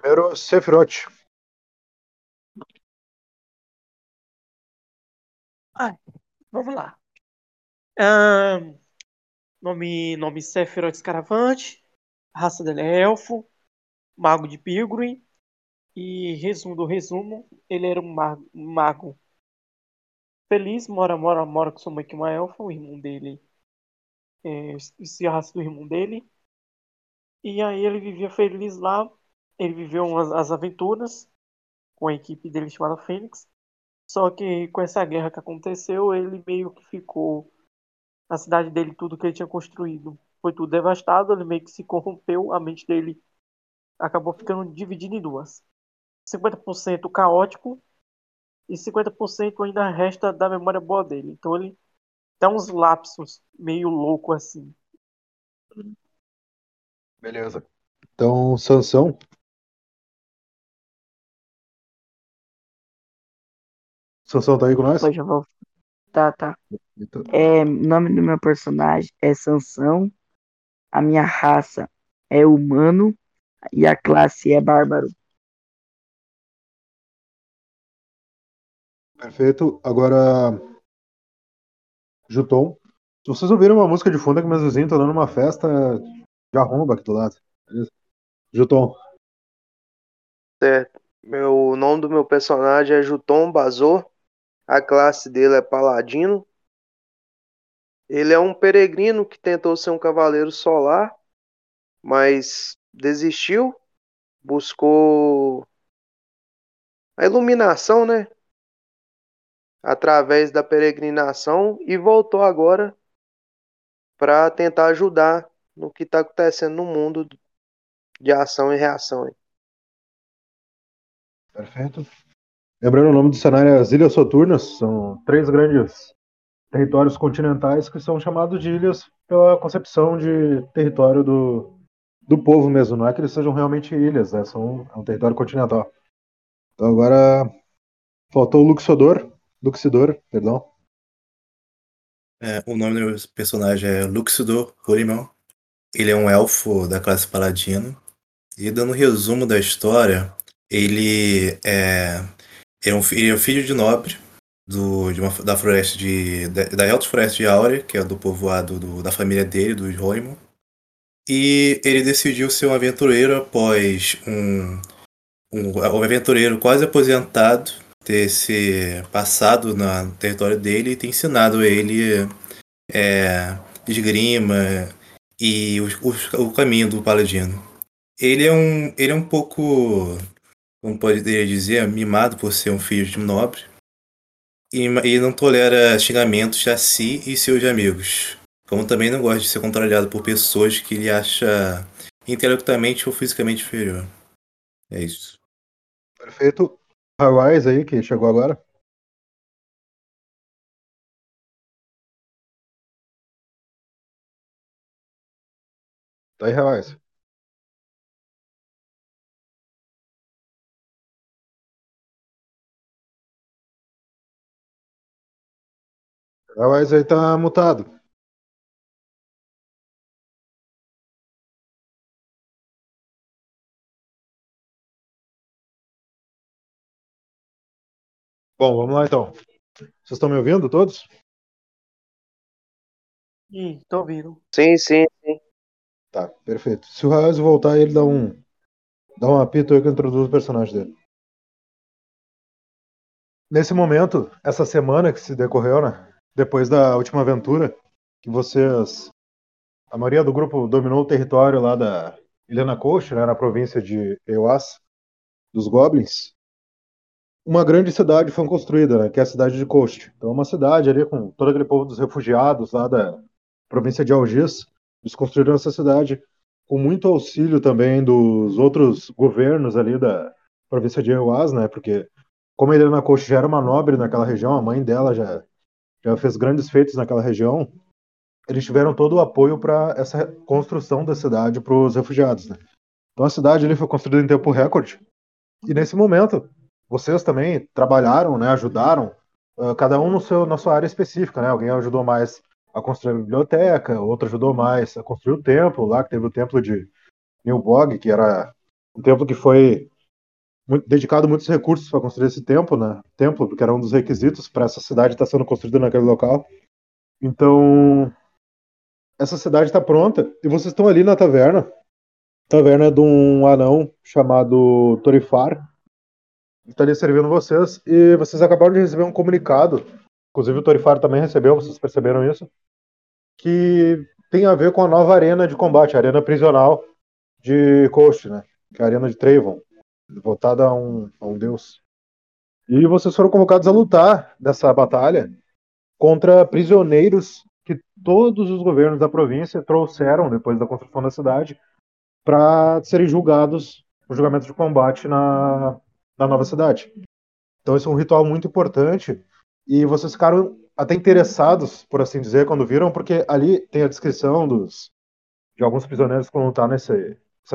Primeiro, Sephiroth. Ai, vamos lá. Ahn, nome, nome Sephiroth Scaravante. Raça dele é elfo. Mago de Pilgrim. E resumo do resumo, ele era um mago, um mago feliz, mora, mora, mora com sua mãe que é uma elfa, o irmão dele é, se a raça do irmão dele. E aí ele vivia feliz lá. Ele viveu as, as aventuras com a equipe dele chamada Fênix. Só que com essa guerra que aconteceu, ele meio que ficou. A cidade dele, tudo que ele tinha construído, foi tudo devastado. Ele meio que se corrompeu, a mente dele acabou ficando dividida em duas: 50% caótico e 50% ainda resta da memória boa dele. Então ele dá uns lapsos meio louco assim. Beleza. Então, Sansão. Sansão tá aí com nós? Hoje eu vou. Tá, tá. Então, É, o nome do meu personagem é Sansão. A minha raça é humano e a classe é bárbaro. Perfeito. Agora, Juton. Se vocês ouviram uma música de fundo é que meus vizinhos estão dando uma festa de arromba aqui do lado. Beleza? Juton. Certo. Meu, o nome do meu personagem é Juton Bazor. A classe dele é Paladino. Ele é um peregrino que tentou ser um cavaleiro solar, mas desistiu. Buscou a iluminação, né? Através da peregrinação e voltou agora para tentar ajudar no que está acontecendo no mundo de ação e reação. Perfeito. Lembrando, o nome do cenário é as Ilhas Soturnas. São três grandes territórios continentais que são chamados de ilhas pela concepção de território do, do povo mesmo. Não é que eles sejam realmente ilhas, né? São, é um território continental. Então agora faltou o Luxodor. Luxidor, perdão. É, o nome do personagem é Luxidor Horimel. Ele é um elfo da classe Paladino. E dando um resumo da história, ele é, é um, ele é um filho de nobre do, de uma, da floresta de. da, da Alta Floresta de Áurea, que é do povoado do- da família dele, dos Horimel. E ele decidiu ser um aventureiro após um, um, um aventureiro quase aposentado ter se passado no território dele e ter ensinado ele é, esgrima e os- o caminho do paladino. Ele é um, ele é um pouco, como poderia dizer, mimado por ser um filho de um nobre e, e não tolera xingamentos a si e seus amigos. Como também não gosta de ser contrariado por pessoas que ele acha intelectualmente ou fisicamente inferior. É isso. Perfeito. Hawaii aí, que chegou agora. Tá aí, Hawaii. Hawaii aí tá mutado. Bom, vamos lá então. Vocês estão me ouvindo todos? Ih, tô ouvindo. Sim, sim, sim. Tá, perfeito. Se o Haas voltar, ele dá um dá um apito aí que eu introduzo o personagem dele. Nesse momento, essa semana que se decorreu, né? Depois da última aventura, que vocês. A maioria do grupo dominou o território lá da Ilhana Coast, né, na província de Euas, dos Goblins. Uma grande cidade foi construída, né, que é a cidade de Coast. Então, é uma cidade ali com todo aquele povo dos refugiados lá da província de Algis. Eles construíram essa cidade com muito auxílio também dos outros governos ali da província de Euas, né? Porque como a Helena Coach já era uma nobre naquela região, a mãe dela já, já fez grandes feitos naquela região, eles tiveram todo o apoio para essa construção da cidade para os refugiados, né? Então a cidade ali foi construída em tempo recorde. E nesse momento, vocês também trabalharam, né? Ajudaram, uh, cada um no seu, na sua área específica, né? Alguém ajudou mais a construir a biblioteca, outro ajudou mais a construir o templo lá, que teve o templo de Nilbog, que era um templo que foi muito- dedicado muitos recursos para construir esse templo, né? Templo, porque era um dos requisitos para essa cidade estar sendo construída naquele local. Então, essa cidade está pronta e vocês estão ali na taverna. Taverna de um anão chamado Torifar. Está ali servindo vocês e vocês acabaram de receber um comunicado. Inclusive o Torifar também recebeu, vocês perceberam isso? Que tem a ver com a nova arena de combate, a arena prisional de Coast, né? Que é a arena de Trayvon, votada a um, a um deus. E vocês foram convocados a lutar nessa batalha contra prisioneiros que todos os governos da província trouxeram depois da construção da cidade para serem julgados o julgamento de combate na, na nova cidade. Então esse é um ritual muito importante e vocês ficaram até interessados, por assim dizer, quando viram, porque ali tem a descrição dos de alguns prisioneiros que vão lutar nessa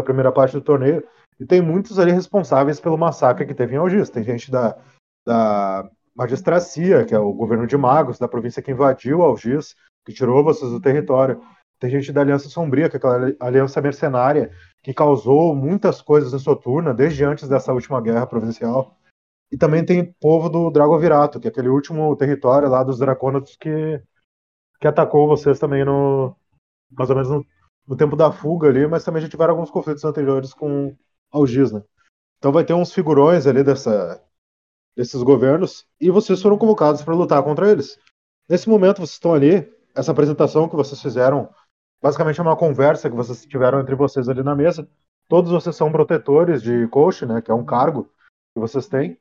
primeira parte do torneio e tem muitos ali responsáveis pelo massacre que teve em Algis. Tem gente da, da magistracia, que é o governo de magos da província que invadiu Algis, que tirou vocês do território. Tem gente da Aliança Sombria, que é aquela aliança mercenária que causou muitas coisas em Soturna desde antes dessa última guerra provincial. E também tem povo do Dragovirato, que é aquele último território lá dos Dracônatos que, que atacou vocês também no mais ou menos no, no tempo da fuga ali, mas também já tiveram alguns conflitos anteriores com Algis, né? Então vai ter uns figurões ali dessa, desses governos e vocês foram convocados para lutar contra eles. Nesse momento vocês estão ali, essa apresentação que vocês fizeram, basicamente é uma conversa que vocês tiveram entre vocês ali na mesa. Todos vocês são protetores de coach, né, que é um cargo que vocês têm.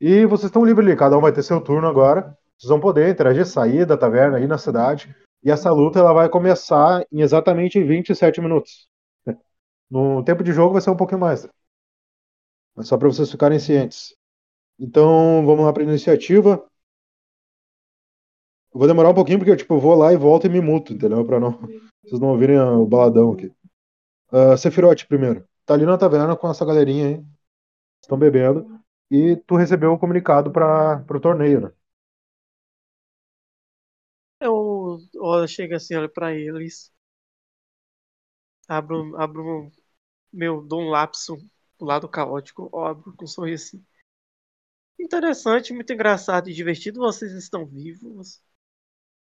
E vocês estão livres ali, cada um vai ter seu turno agora. Vocês vão poder interagir, sair da taverna, ir na cidade. E essa luta ela vai começar em exatamente 27 minutos. No tempo de jogo vai ser um pouquinho mais. Mas só para vocês ficarem cientes. Então, vamos lá para iniciativa. Eu vou demorar um pouquinho porque eu tipo, vou lá e volto e me muto, entendeu? Para não vocês não ouvirem o baladão aqui. Uh, Sephiroth primeiro. Tá ali na taverna com essa galerinha aí. Estão bebendo. E tu recebeu o comunicado para o torneio, né? Eu, eu chego assim, olho pra eles. Abro, abro meu, dou um lapso pro lado caótico, ó, abro com um sorriso assim. Interessante, muito engraçado e divertido. Vocês estão vivos.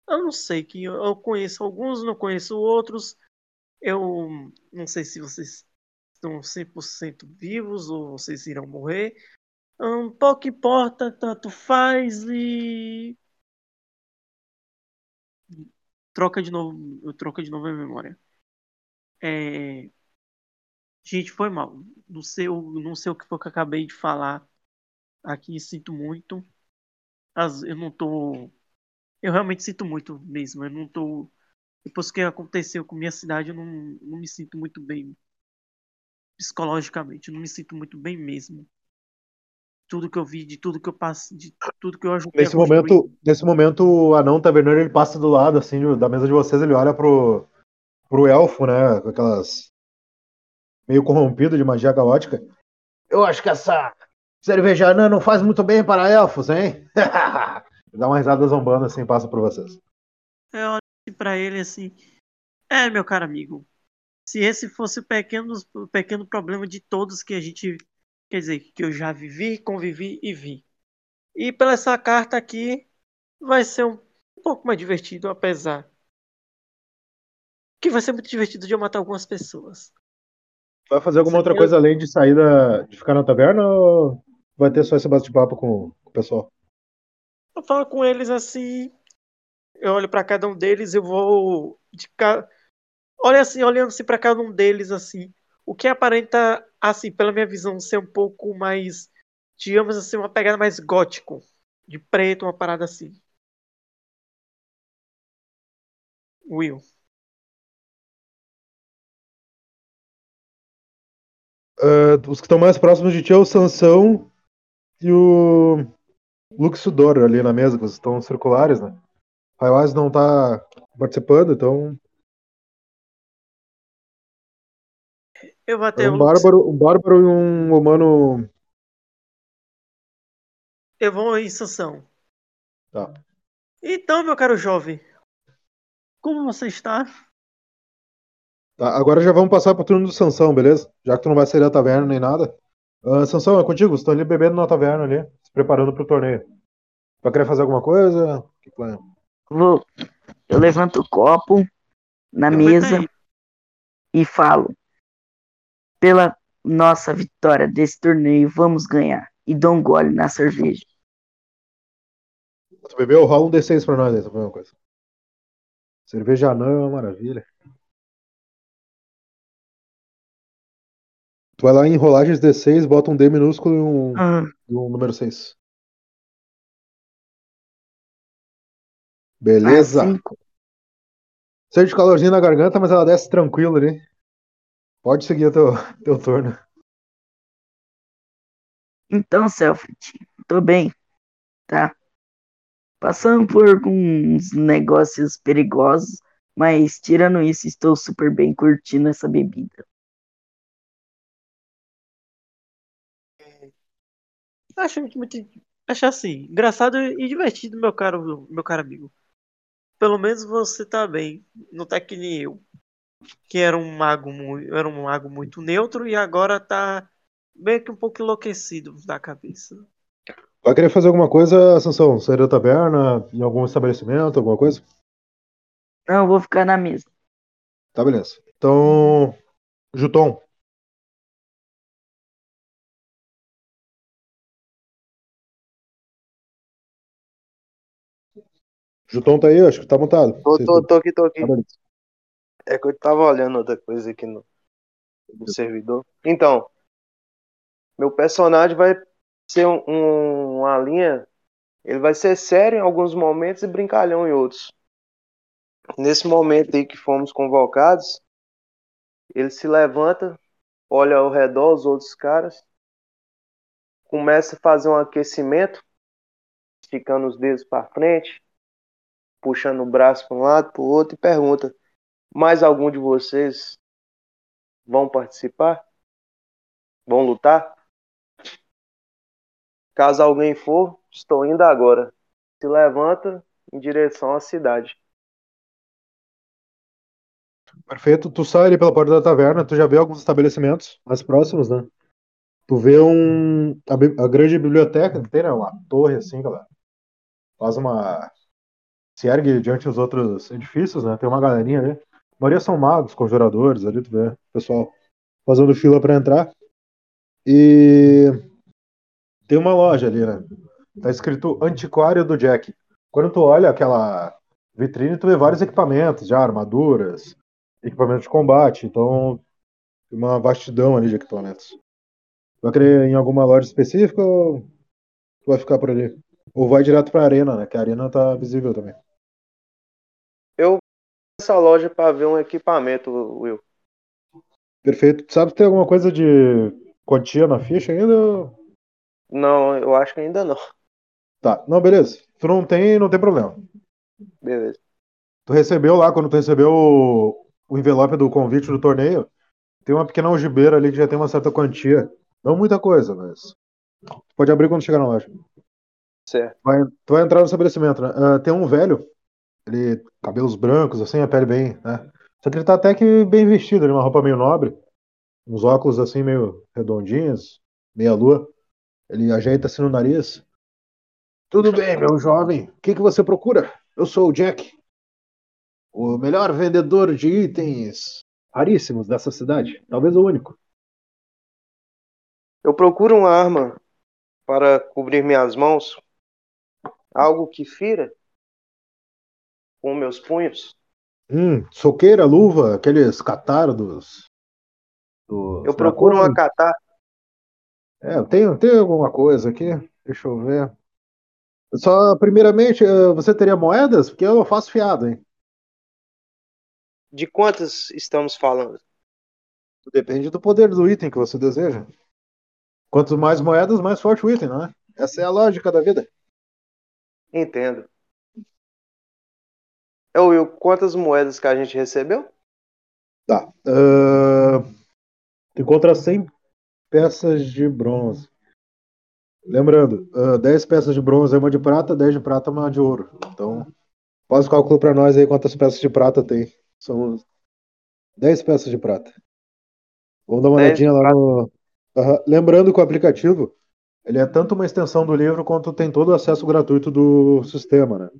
Eu não sei que eu conheço alguns, não conheço outros. Eu não sei se vocês estão 100% vivos ou vocês irão morrer. Um pouco importa, tanto faz e troca de novo, troca de novo a memória. É... Gente, foi mal. Não sei, não sei o que foi que eu acabei de falar aqui, sinto muito. Eu não tô. Eu realmente sinto muito mesmo. Eu não tô. Depois que aconteceu com minha cidade, eu não, não me sinto muito bem psicologicamente. Eu não me sinto muito bem mesmo. Tudo que eu vi, de tudo que eu passo, de tudo que eu ajudei Nesse momento, nesse momento, o anão taverneiro ele passa do lado assim da mesa de vocês, ele olha pro pro elfo, né, com aquelas meio corrompido de magia caótica. Eu acho que essa cervejana não faz muito bem para elfos, hein? Dá uma risada zombando assim, passa por vocês. Eu olho para ele assim. É, meu caro amigo. Se esse fosse o pequeno, o pequeno problema de todos que a gente. Quer dizer, que eu já vivi, convivi e vi. E pela essa carta aqui, vai ser um, um pouco mais divertido, apesar. Que vai ser muito divertido de eu matar algumas pessoas. Vai fazer alguma outra coisa além de sair da, de ficar na taverna ou vai ter só esse bate-papo com, com, o pessoal? Eu falo com eles assim, eu olho para cada um deles, eu vou de ca... olha assim, olhando assim para cada um deles assim, o que aparenta assim, pela minha visão, ser um pouco mais, digamos assim, uma pegada mais gótico, de preto, uma parada assim. Will. Uh, os que estão mais próximos de ti é o Sansão e o Luxudor ali na mesa, que estão circulares, né? Raiwaz não tá participando, então. Eu vou até é um bárbaro, um bárbaro e um humano. Eu vou em Sansão. Tá. Então, meu caro jovem, como você está? Tá, agora já vamos passar pro turno do Sansão, beleza? Já que tu não vai sair da taverna nem nada. Ah, Sansão, é contigo. Estou ali bebendo na taverna ali, se preparando pro torneio. Vai querer fazer alguma coisa? Que plano? Vou. Eu levanto o copo na Eu mesa e falo: pela nossa vitória desse torneio, vamos ganhar. E dou um gole na cerveja. Tu bebeu? Rola um D6 pra nós aí, tá coisa. Cerveja anã é uma maravilha. Tu vai lá em rolagens D6, bota um D minúsculo e um, Ah, e um número 6. Beleza. cinco. Sente calorzinho na garganta, mas ela desce tranquilo ali. Pode seguir o teu, teu turno. Então, Selfie, tô bem, tá? Passando por alguns negócios perigosos, mas tirando isso, estou super bem curtindo essa bebida. Acho muito. Acho assim, engraçado e divertido, meu caro, meu caro amigo. Pelo menos você tá bem. Não tá que nem eu. Que era um mago muito. Era um mago muito neutro e agora tá meio que um pouco enlouquecido da cabeça. Vai querer fazer alguma coisa, Sansão? Sair da taberna, em algum estabelecimento, alguma coisa? Não, eu vou ficar na mesa. Tá, beleza. Então, Juton. Juton tá aí, acho que tá montado. Tô, tô, tô aqui, tô aqui. É que eu tava olhando outra coisa aqui no, no servidor. Então, meu personagem vai ser um- um- uma linha. Ele vai ser sério em alguns momentos e brincalhão em outros. Nesse momento aí que fomos convocados, ele se levanta, olha ao redor os outros caras, começa a fazer um aquecimento, esticando os dedos para frente, puxando o braço para um lado, para o outro e pergunta: mais algum de vocês vão participar? Vão lutar? Caso alguém for, estou indo agora. Se levanta em direção à cidade. Perfeito. Tu sai ali pela porta da taverna, tu já vê alguns estabelecimentos mais próximos, né? Tu vê um a, a grande biblioteca que tem, né? Uma torre assim, galera. Faz uma se ergue diante dos outros edifícios, né? Tem uma galerinha ali. A maioria são magos, conjuradores, ali tu vê pessoal fazendo fila pra entrar. E tem uma loja ali, né? Tá escrito Antiquário do Jack. Quando tu olha aquela vitrine, tu vê vários equipamentos, já armaduras, equipamentos de combate. Então, uma vastidão ali de equipamentos. Vai querer em alguma loja específica ou tu vai ficar por ali? Ou vai direto pra arena, né? Que a arena tá visível também. Essa loja para ver um equipamento, Will. Perfeito. Tu sabe se tem alguma coisa de quantia na ficha ainda? Não, eu acho que ainda não. Tá. Não, beleza. Tu não tem, não tem problema. Beleza. Tu recebeu lá, quando tu recebeu o, o envelope do convite do torneio, tem uma pequena algibeira ali que já tem uma certa quantia. Não muita coisa, mas. Tu pode abrir quando chegar na loja. Certo. Vai, tu vai entrar no estabelecimento, né? Ah, tem um velho, ele, cabelos brancos, assim, a pele bem, né? Só que ele tá até que bem vestido, uma roupa meio nobre, uns óculos assim meio redondinhos, meia lua. Ele ajeita assim no nariz. Tudo bem, meu jovem. O que, que você procura? Eu sou o Jack, o melhor vendedor de itens raríssimos dessa cidade, talvez o único. Eu procuro uma arma para cobrir minhas mãos. Algo que fira com meus punhos. Hum, soqueira, luva, aqueles catardos. dos Eu procuro uma katana. É, eu tenho, tenho alguma coisa aqui. Deixa eu ver. Só, primeiramente, eh, você teria moedas? Porque eu faço fiado, hein? De quantas estamos falando? Depende do poder do item que você deseja. Quanto mais moedas, mais forte o item, não é? Essa é a lógica da vida. Entendo. É, Will, quantas moedas que a gente recebeu? Tá. tu encontra 100 peças de bronze. Lembrando, ah, 10 peças de bronze é uma de prata, 10 de prata é uma de ouro. Então, faz o cálculo pra nós aí quantas peças de prata tem. São 10 peças de prata. Vamos dar uma 10 de olhadinha lá no. Lembrando que o aplicativo ele é tanto uma extensão do livro quanto tem todo o acesso gratuito do sistema, né?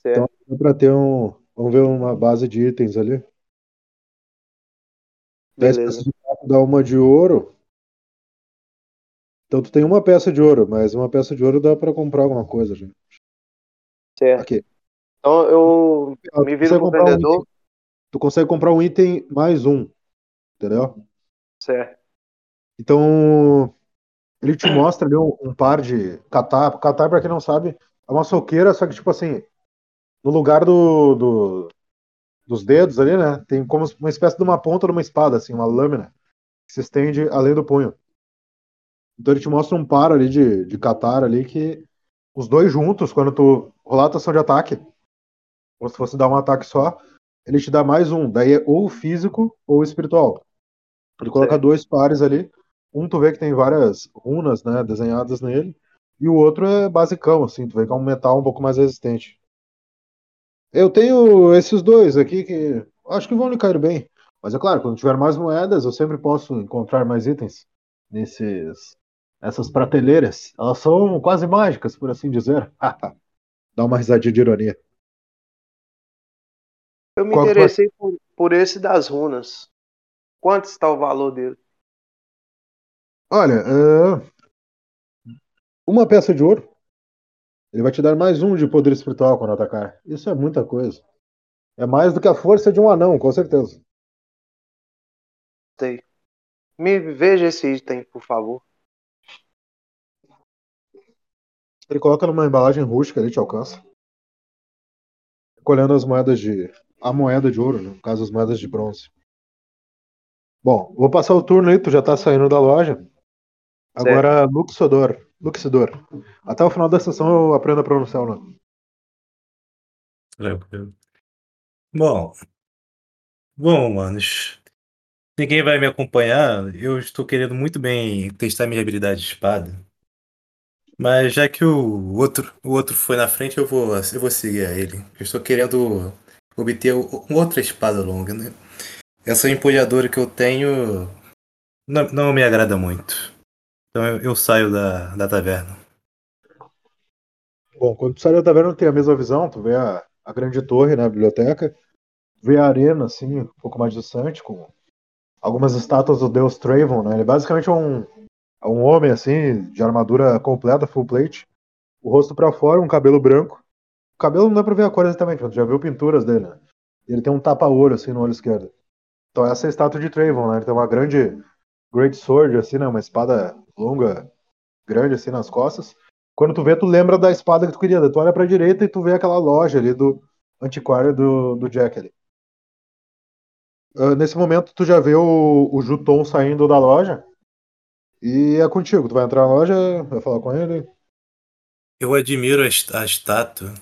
Então Certo. Dá para ter um, vamos ver uma base de itens ali. 10 Beleza. peças de prata dá uma de ouro. Então tu tem uma peça de ouro, mas uma peça de ouro dá para comprar alguma coisa, gente. Certo. Aqui. Então eu Tu me viro um vendedor. item- tu consegue comprar um item mais um, entendeu? Certo. Então ele te mostra ali um, um par de catar. Catar, pra quem não sabe, é uma soqueira, só que tipo assim, no lugar do, do- dos dedos ali, né? Tem como uma espécie de uma ponta de uma espada, assim, uma lâmina que se estende além do punho. Então ele te mostra um par ali de, de catar ali que os dois juntos, quando tu rolar a tua ação de ataque, ou se fosse dar um ataque só, ele te dá mais um. Daí é ou físico ou espiritual. Ele coloca Certo. dois pares ali. Um tu vê que tem várias runas, né, desenhadas nele, e o outro é basicão, assim, tu vê que é um metal um pouco mais resistente. Eu tenho esses dois aqui que acho que vão lhe cair bem. Mas é claro, quando tiver mais moedas, eu sempre posso encontrar mais itens nesses essas prateleiras. Elas são quase mágicas, por assim dizer. Dá uma risadinha de ironia. Eu me Qual interessei por, por esse das runas. Quanto está o valor dele? Olha, é, uma peça de ouro, ele vai te dar mais um de poder espiritual quando atacar. Isso é muita coisa. É mais do que a força de um anão, com certeza. Sei. Me veja esse item, por favor. Ele coloca numa embalagem rústica, ele te alcança. Colhendo as moedas de. A moeda de ouro, no caso, as moedas de bronze. Bom, vou passar o turno aí, tu já tá saindo da loja. Agora, Luxodor. Luxidor. Até o final da sessão eu aprendo a pronunciar o nome. Tranquilo. Bom. Bom, manos. Ninguém vai me acompanhar. Eu estou querendo muito bem testar minha habilidade de espada. Mas já que o outro, o outro foi na frente, eu vou, eu vou seguir a ele. Eu estou querendo obter outra espada longa, né? Essa empolhadora que eu tenho não, não me agrada muito. Então eu, eu saio da, da taverna. Bom, quando tu sai da taverna, tem a mesma visão. Tu vê a, a grande torre, né, biblioteca. Vê a arena, assim, um pouco mais distante, com algumas estátuas do deus Travon, né? Ele basicamente é um, é um homem, assim, de armadura completa, full plate. O rosto pra fora, um cabelo branco. O cabelo não dá pra ver a cor exatamente, mas tu já viu pinturas dele, né? Ele tem um tapa-olho, assim, no olho esquerdo. Então essa é a estátua de Travon, né? Ele tem uma grande Great Sword, assim, né? Uma espada longa, grande, assim, nas costas. Quando tu vê, tu lembra da espada que tu queria. Tu olha pra direita e tu vê aquela loja ali do antiquário do, do Jack ali. Ah, nesse momento, tu já vê o, o Juton saindo da loja. E é contigo. Tu vai entrar na loja, vai falar com ele. Eu admiro a, a estátua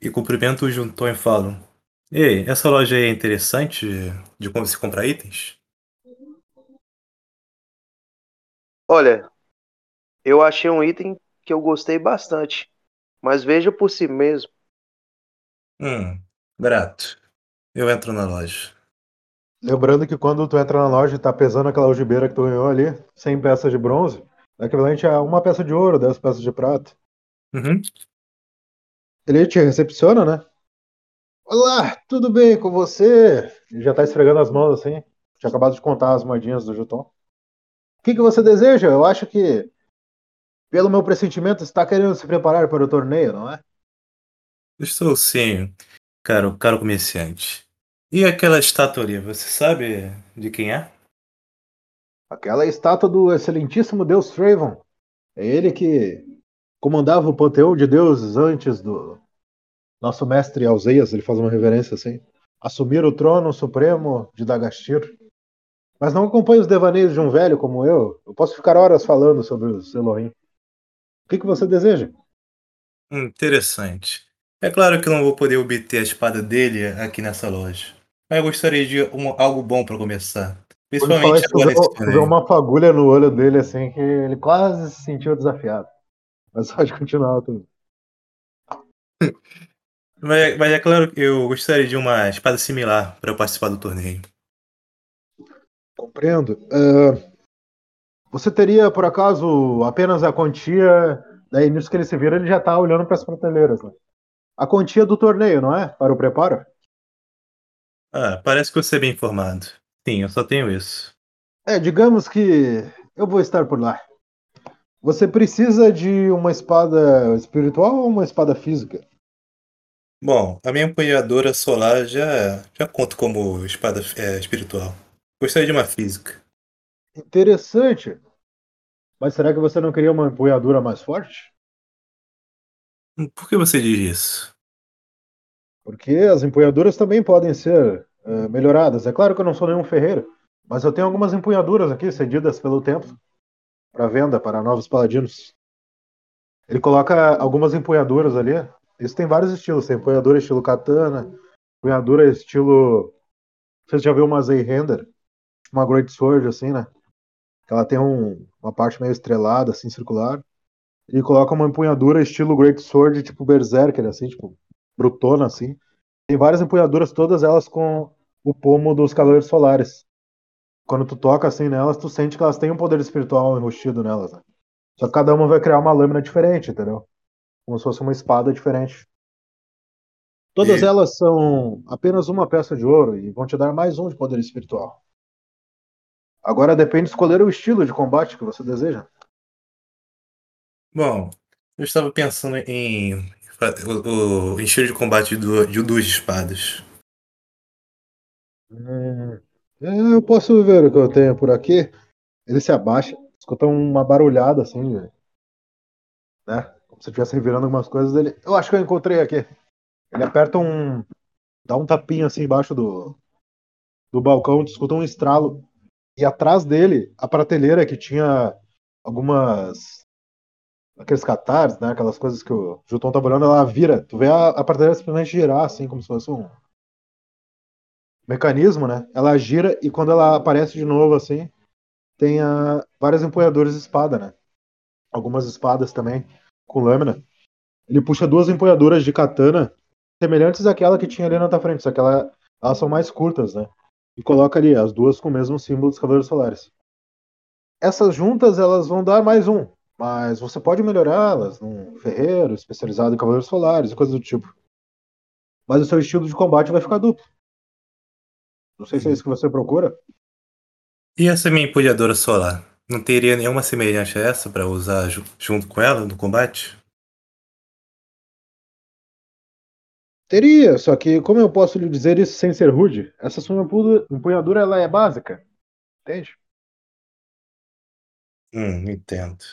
e cumprimento o Junton e falo: Ei, essa loja é interessante de como se comprar itens? Olha, eu achei um item que eu gostei bastante. Mas veja por si mesmo. Hum, grato. Eu entro na loja. Lembrando que quando tu entra na loja e tá pesando aquela algibeira que tu ganhou ali, 100 peças de bronze, o equivalente a uma peça de ouro, 10 peças de prata. Uhum. Ele te recepciona, né? Olá, tudo bem com você? Ele já tá esfregando as mãos assim. Tinha acabado de contar as moedinhas do Juton. O que, que você deseja? Eu acho que, pelo meu pressentimento, está querendo se preparar para o torneio, não é? Estou sim, caro, caro comerciante. E aquela estátua ali, você sabe de quem é? Aquela estátua do excelentíssimo deus Travon. É ele que comandava o panteão de deuses antes do nosso mestre Alzeias. Ele faz uma reverência assim. Assumir o trono supremo de Dagastir. Mas não acompanhe os devaneios de um velho como eu. Eu posso ficar horas falando sobre os Elohim. O que, que você deseja? Interessante. É claro que eu não vou poder obter a espada dele aqui nessa loja. Mas eu gostaria de um- algo bom para começar. Principalmente agora torneio. uma fagulha no olho dele assim que ele quase se sentiu desafiado. Mas pode continuar tudo. Mas, mas é claro que eu gostaria de uma espada similar para participar do torneio. Compreendo. Ah, Você teria, por acaso, apenas a quantia. Daí, nisso que ele se vira, ele já tá olhando para as prateleiras. Né? A quantia do torneio, não é? Para o preparo? Ah, parece que você é bem informado. Sim, eu só tenho isso. É, digamos que eu vou estar por lá. Você precisa de uma espada espiritual ou uma espada física? Bom, a minha apoiadora solar já, já conta como espada é, espiritual. Gostaria de uma física. Interessante. Mas será que você não queria uma empunhadura mais forte? Por que você diz isso? Porque as empunhaduras também podem ser uh, melhoradas. É claro que eu não sou nenhum ferreiro, mas eu tenho algumas empunhaduras aqui cedidas pelo tempo para venda para novos paladinos. Ele coloca algumas empunhaduras ali. Isso tem vários estilos. Tem empunhadura estilo katana, empunhadura estilo. Você já viu uma Zayhender? Uma Great Sword, assim, né? Ela tem um, uma parte meio estrelada, assim, circular. E coloca uma empunhadura estilo Great Sword, tipo Berserker, assim, tipo, brutona, assim. Tem várias empunhaduras, todas elas com o pomo dos Cavaleiros Solares quando tu toca assim nelas, tu sente que elas têm um poder espiritual enrustido nelas. Né? Só que cada uma vai criar uma lâmina diferente, entendeu? Como se fosse uma espada diferente. Todas E- elas são apenas uma peça de ouro e vão te dar mais um de poder espiritual. Agora depende de escolher o estilo de combate que você deseja. Bom, eu estava pensando em o, o estilo de combate do, de duas espadas. Hum, é, eu posso ver o que eu tenho por aqui. Ele se abaixa, escuta uma barulhada assim, né? Como se estivesse revirando algumas coisas. Ele, eu acho que eu encontrei aqui. Ele aperta um, dá um tapinha assim embaixo do, do balcão, escuta um estralo. E atrás dele, a prateleira que tinha algumas. aqueles catares, né? Aquelas coisas que o Juton tá olhando, ela vira. Tu vê a, a prateleira simplesmente girar, assim, como se fosse um mecanismo, né? Ela gira e quando ela aparece de novo, assim, tem a, várias empunhaduras de espada, né? Algumas espadas também, com lâmina. Ele puxa duas empunhaduras de katana, semelhantes àquela que tinha ali na frente, só que ela, elas são mais curtas, né? E coloca ali as duas com o mesmo símbolo dos Cavaleiros Solares. Essas juntas, elas vão dar mais um, mas você pode melhorá-las num ferreiro especializado em Cavaleiros Solares e coisas do tipo. Mas o seu estilo de combate vai ficar duplo. Não sei se é isso que você procura. E essa minha empulhadora solar? Não teria nenhuma semelhança a essa para usar ju- junto com ela no combate? Teria, só que como eu posso lhe dizer isso sem ser rude? Essa sua empu- empunhadura ela é básica. Entende? Hum, entendo.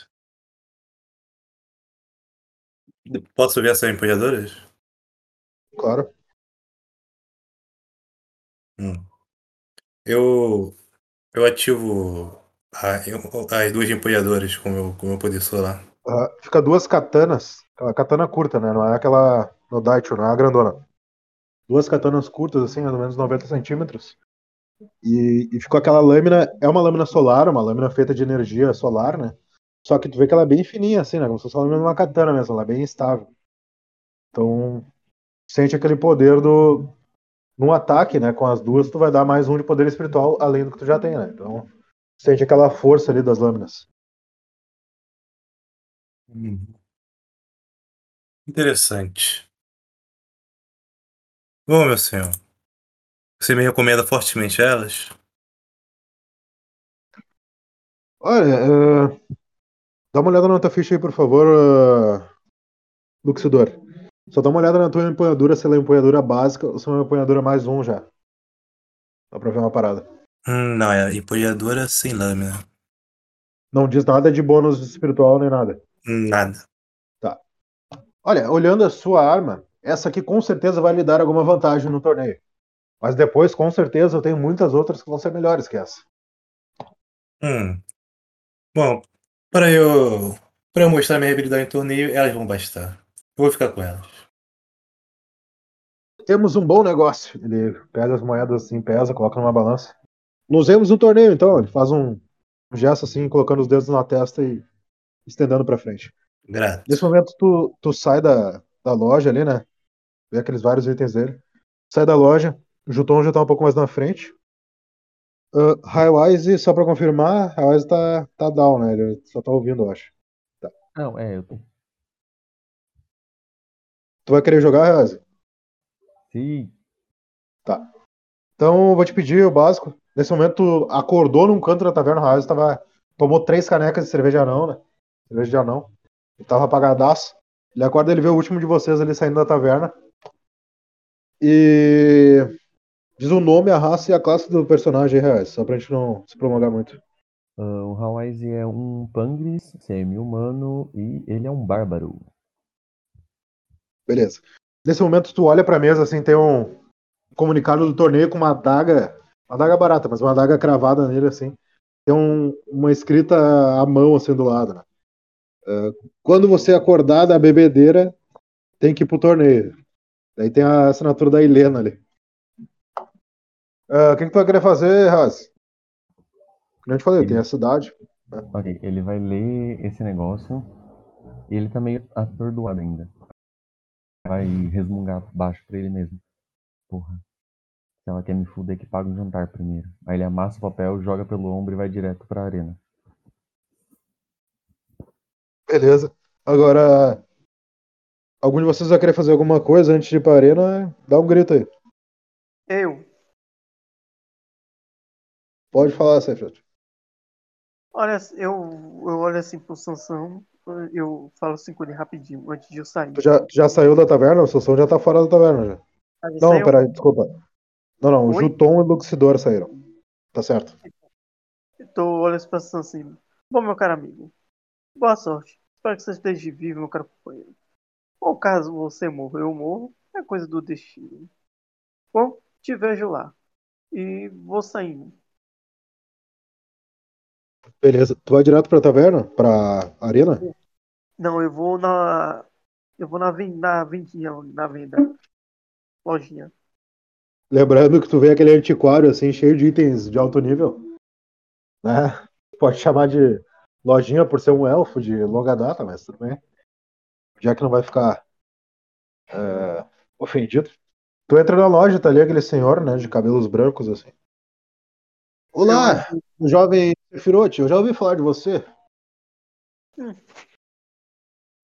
Posso ver essas empulhadoras? Claro. Hum. Eu, eu ativo a- eu- as duas empulhadoras com o meu, com meu poder solar. Ah, fica duas katanas. Aquela katana curta, né? Não é aquela no Daicho, não é a grandona. Duas katanas curtas, assim, mais ou menos 90 centímetros. E, e ficou aquela lâmina. É uma lâmina solar, uma lâmina feita de energia solar, né? Só que tu vê que ela é bem fininha, assim, né? Como se fosse uma lâmina de uma katana mesmo, ela é bem estável. Então, sente aquele poder do. Num ataque, né? Com as duas, tu vai dar mais um de poder espiritual, além do que tu já tem, né? Então, sente aquela força ali das lâminas. Hum. Interessante. Bom, meu senhor, você me recomenda fortemente elas? Olha, é, dá uma olhada na tua ficha aí, por favor, uh, Luxidor. Só dá uma olhada na tua empunhadura, se ela é empunhadura básica ou se é uma empunhadura mais um já. Dá pra ver uma parada. Hum, não, é empulhadora sem lâmina. Não diz nada de bônus espiritual nem nada. Nada. Olha, olhando a sua arma, essa aqui com certeza vai lhe dar alguma vantagem no torneio. Mas depois, com certeza, eu tenho muitas outras que vão ser melhores que essa. Hum. Bom, para eu, para eu mostrar minha habilidade em torneio, elas vão bastar. Eu vou ficar com elas. Temos um bom negócio. Ele pega as moedas assim, pesa, coloca numa balança. Nos vemos no torneio, então. Ele faz um um gesto assim, colocando os dedos na testa e estendendo pra frente. Grato. Nesse momento, tu, tu sai da, da loja ali, né? Vê aqueles vários itens dele. Sai da loja, o Juton já tá um pouco mais na frente. Uh, Highwise, só pra confirmar, Highwise tá, tá down, né? Ele só tá ouvindo, eu acho. Não, é, eu tô. Tu vai querer jogar, Highwise? Sim. Tá. Então, eu vou te pedir o básico. Nesse momento, acordou num canto da taverna, Highwise tava... tomou três canecas de cerveja de anão, né? Cerveja de anão. Ele tava apagadaço. Ele acorda, ele vê o último de vocês ali saindo da taverna. E diz o nome, a raça e a classe do personagem reais, só pra gente não se prolongar muito. Ah, o Hawaii é um pangris semi-humano e ele é um bárbaro. Beleza. Nesse momento, tu olha pra mesa, assim, tem um comunicado do torneio com uma adaga, uma adaga barata, mas uma adaga cravada nele, assim. Tem um- uma escrita à mão, assim, do lado, né? Ah, quando você acordar da bebedeira, tem que ir pro torneio. Daí tem a assinatura da Helena ali. Ah, O que, que tu vai querer fazer, Raz? Como eu te falei, tem a cidade. Ok, ele vai ler esse negócio e ele tá meio atordoado ainda. Vai resmungar baixo pra ele mesmo. Porra. Se ela quer me fuder, que paga um jantar primeiro. Aí ele amassa o papel, joga pelo ombro e vai direto pra arena. Beleza. Agora, algum de vocês vai querer fazer alguma coisa antes de ir pra arena? Dá um grito aí. Eu. Pode falar, Sefrat. Olha, eu, eu olho assim pro Sansão, eu falo assim com ele rapidinho, antes de eu sair. Tu já, tu já saiu da taverna? O Sansão já tá fora da taverna já. Não, saiu- peraí, desculpa. Não, não, o Oi? Juton e o Luxidor saíram. Tá certo. Tô olhando pra Sansão assim. Bom, meu caro amigo, boa sorte. Espero que você esteja vivo, meu caro companheiro. Ou caso você morra, eu morro, é coisa do destino. Bom, te vejo lá. E vou saindo. Beleza. Tu vai direto pra taverna? Pra arena? Não, eu vou na. Eu vou na, na vendinha, na venda. Lojinha. Lembrando que tu vê aquele antiquário assim, cheio de itens de alto nível. Né? Pode chamar de lojinha por ser um elfo de longa data, mas tudo bem. Já que não vai ficar é, ofendido. Tu entra na loja, tá ali aquele senhor, né, de cabelos brancos assim. Olá, jovem Sefirote, eu já ouvi falar de você.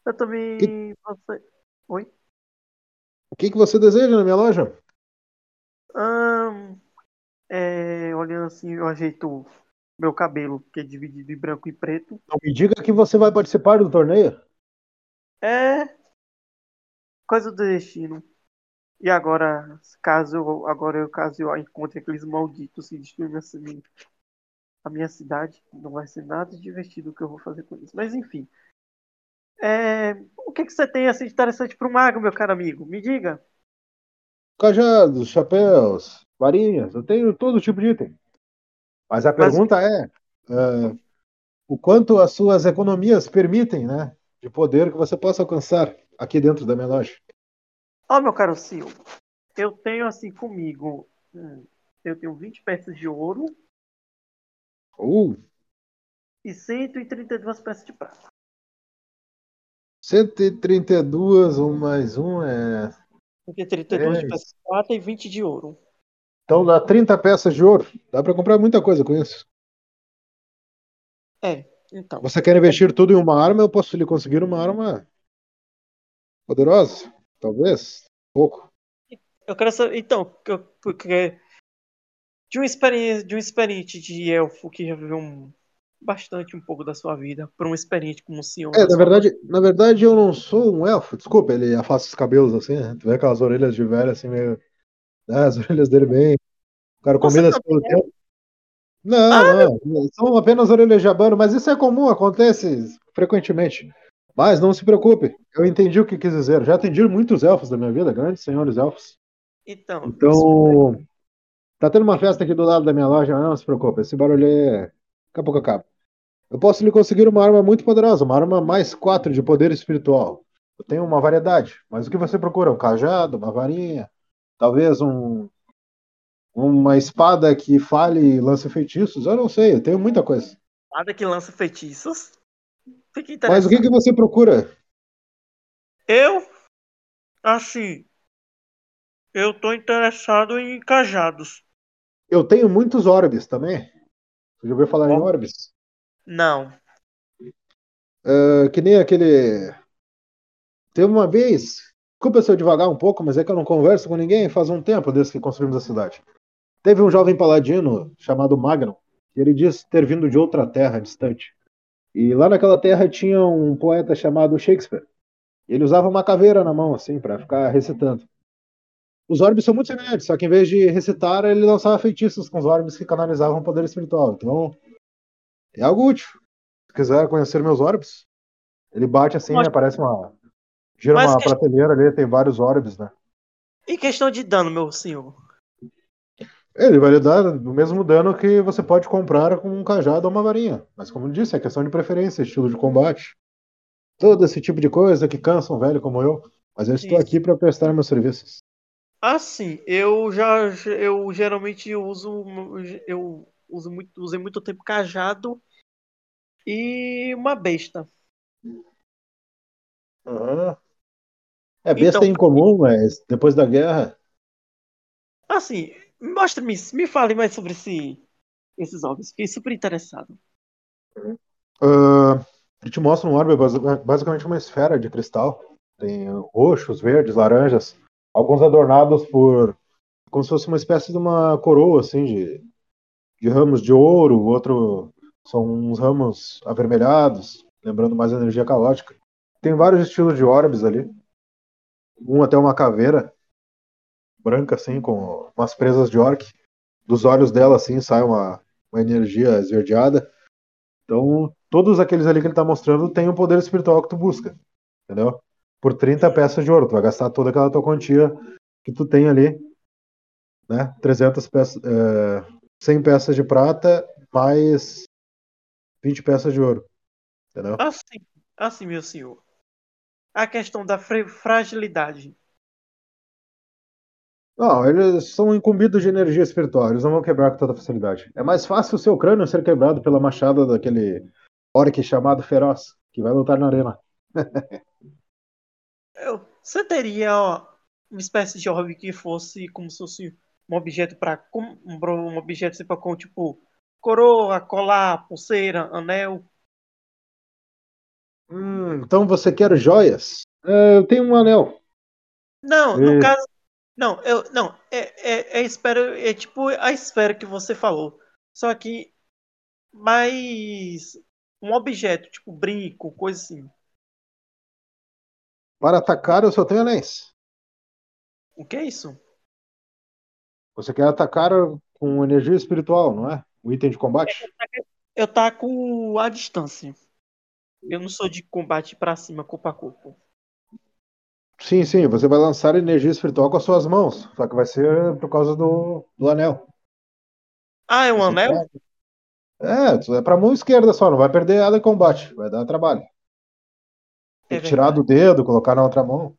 Eu também. Você... Oi? O que, que você deseja na minha loja? Ahn, é, olhando assim, eu ajeito meu cabelo, que é dividido em branco e preto. Não me diga que você vai participar do torneio. É coisa do destino. E agora, caso eu, agora eu, caso eu encontre aqueles malditos que destruem a minha cidade, não vai ser nada divertido o que eu vou fazer com isso. Mas enfim. É, o que, que você tem assim de interessante para o mago, meu caro amigo? Me diga. Cajados, chapéus, varinhas, eu tenho todo tipo de item. Mas a Mas- pergunta é, é, o quanto as suas economias permitem, né? De poder que você possa alcançar aqui dentro da minha loja. Ó, meu caro Silvio, eu tenho assim comigo. hum, eu tenho 20 peças de ouro Uh, e 132 peças de prata. 132, um mais um é. Eu tenho 32 de peças de prata e 20 de ouro. Então dá 30 peças de ouro. Dá pra comprar muita coisa com isso. É, então. Você quer investir tudo em uma arma? Eu posso lhe conseguir uma arma poderosa? Talvez. Pouco. Eu quero saber. Então, porque. De um experiente, de um experiente de elfo que já viveu um, bastante um pouco da sua vida, para um experiente como o senhor. É, na verdade, na verdade eu não sou um elfo. Desculpa, ele afasta os cabelos assim, né? Tu vê aquelas orelhas de velho assim, meio. né, as orelhas dele bem. O cara Você combina pelo tempo. Não, não. São apenas orelhas de abano, mas isso é comum, acontece frequentemente. Mas não se preocupe, eu entendi o que quis dizer. Já atendi muitos elfos da minha vida, grandes senhores elfos. Então, Então, tá tendo uma festa aqui do lado da minha loja, mas não se preocupe, esse barulho é... daqui a pouco acaba. Eu posso lhe conseguir uma arma muito poderosa, uma arma mais 4 de poder espiritual. Eu tenho uma variedade, mas o que você procura? Um cajado, uma varinha, talvez um uma espada que fale e lance feitiços? Eu não sei, eu tenho muita coisa. nada que lança feitiços. Mas o que, que você procura? Eu, assim, eu tô interessado em cajados. Eu tenho muitos orbes também. Você já ouviu falar em Orbe? orbes? Não. Ah, que nem aquele. Teve uma vez. Desculpa se eu devagar um pouco, mas é que eu não converso com ninguém faz um tempo desde que construímos a cidade. Teve um jovem paladino chamado Magnum, e ele diz ter vindo de outra terra distante. E lá naquela terra tinha um poeta chamado Shakespeare. Ele usava uma caveira na mão, assim, para ficar recitando. Os orbes são muito semelhantes, só que em vez de recitar, ele lançava feitiços com os orbes que canalizavam poder espiritual. Então, é algo útil. Se quiser conhecer meus orbes, ele bate assim, Mas- aparece uma. Gira Mas uma que- prateleira ali, tem vários orbes, né? Em questão de dano, meu senhor. Ele vai lhe dar o mesmo dano que você pode comprar com um cajado ou uma varinha. Mas como eu disse, é questão de preferência, estilo de combate. Todo esse tipo de coisa que cansa um velho como eu. Mas eu estou Isso. aqui para prestar meus serviços. Assim, eu já eu geralmente uso eu uso muito usei muito tempo cajado e uma besta. Aham. É, besta Então- é incomum, mas depois da guerra. Assim, mostre-me, me fale mais sobre esse esses ovos. Fiquei super interessado. ah, ele te mostra um orbe, basi- basicamente uma esfera de cristal. Tem roxos, verdes, laranjas. Alguns adornados por. como se fosse uma espécie de uma coroa, assim, de, de ramos de ouro. Outro são uns ramos avermelhados, lembrando mais a energia caótica. Tem vários estilos de orbes ali. Um até uma caveira branca, assim, com umas presas de orc. Dos olhos dela, assim, sai uma, uma energia esverdeada. Então, todos aqueles ali que ele tá mostrando têm o poder espiritual que tu busca. Entendeu? Por 30 peças de ouro. Tu vai gastar toda aquela tua quantia que tu tem ali. Né? 300 peças. É, 100 peças de prata, mais 20 peças de ouro. Entendeu? Assim, assim, meu senhor. A questão da fra- fragilidade. Não, eles são incumbidos de energia espiritual. Eles não vão quebrar com tanta facilidade. É mais fácil o seu crânio ser quebrado pela machada daquele orc chamado Feroz, que vai lutar na arena. Eu, você teria uma espécie de orbe que fosse como se fosse um objeto para um, um objeto assim, pra, com tipo coroa, colar, pulseira, anel. Hum, então você quer joias? É, eu tenho um anel. Não, no E- caso. Não, eu. Não, é, é, é, esfera, é tipo a esfera que você falou. Só que. Mais. Um objeto, tipo brinco, coisa assim. Para atacar, eu só tenho anéis. O que é isso? Você quer atacar com energia espiritual, não é? O item de combate? Eu taco a distância. Eu não sou de combate pra cima, corpo a corpo. Sim, sim. Você vai lançar energia espiritual com as suas mãos. Só que vai ser por causa do, do anel. Ah, é um Você anel? É, é pra mão esquerda só. Não vai perder ela em combate. Vai dar trabalho. Tem É que tirar do dedo, colocar na outra mão.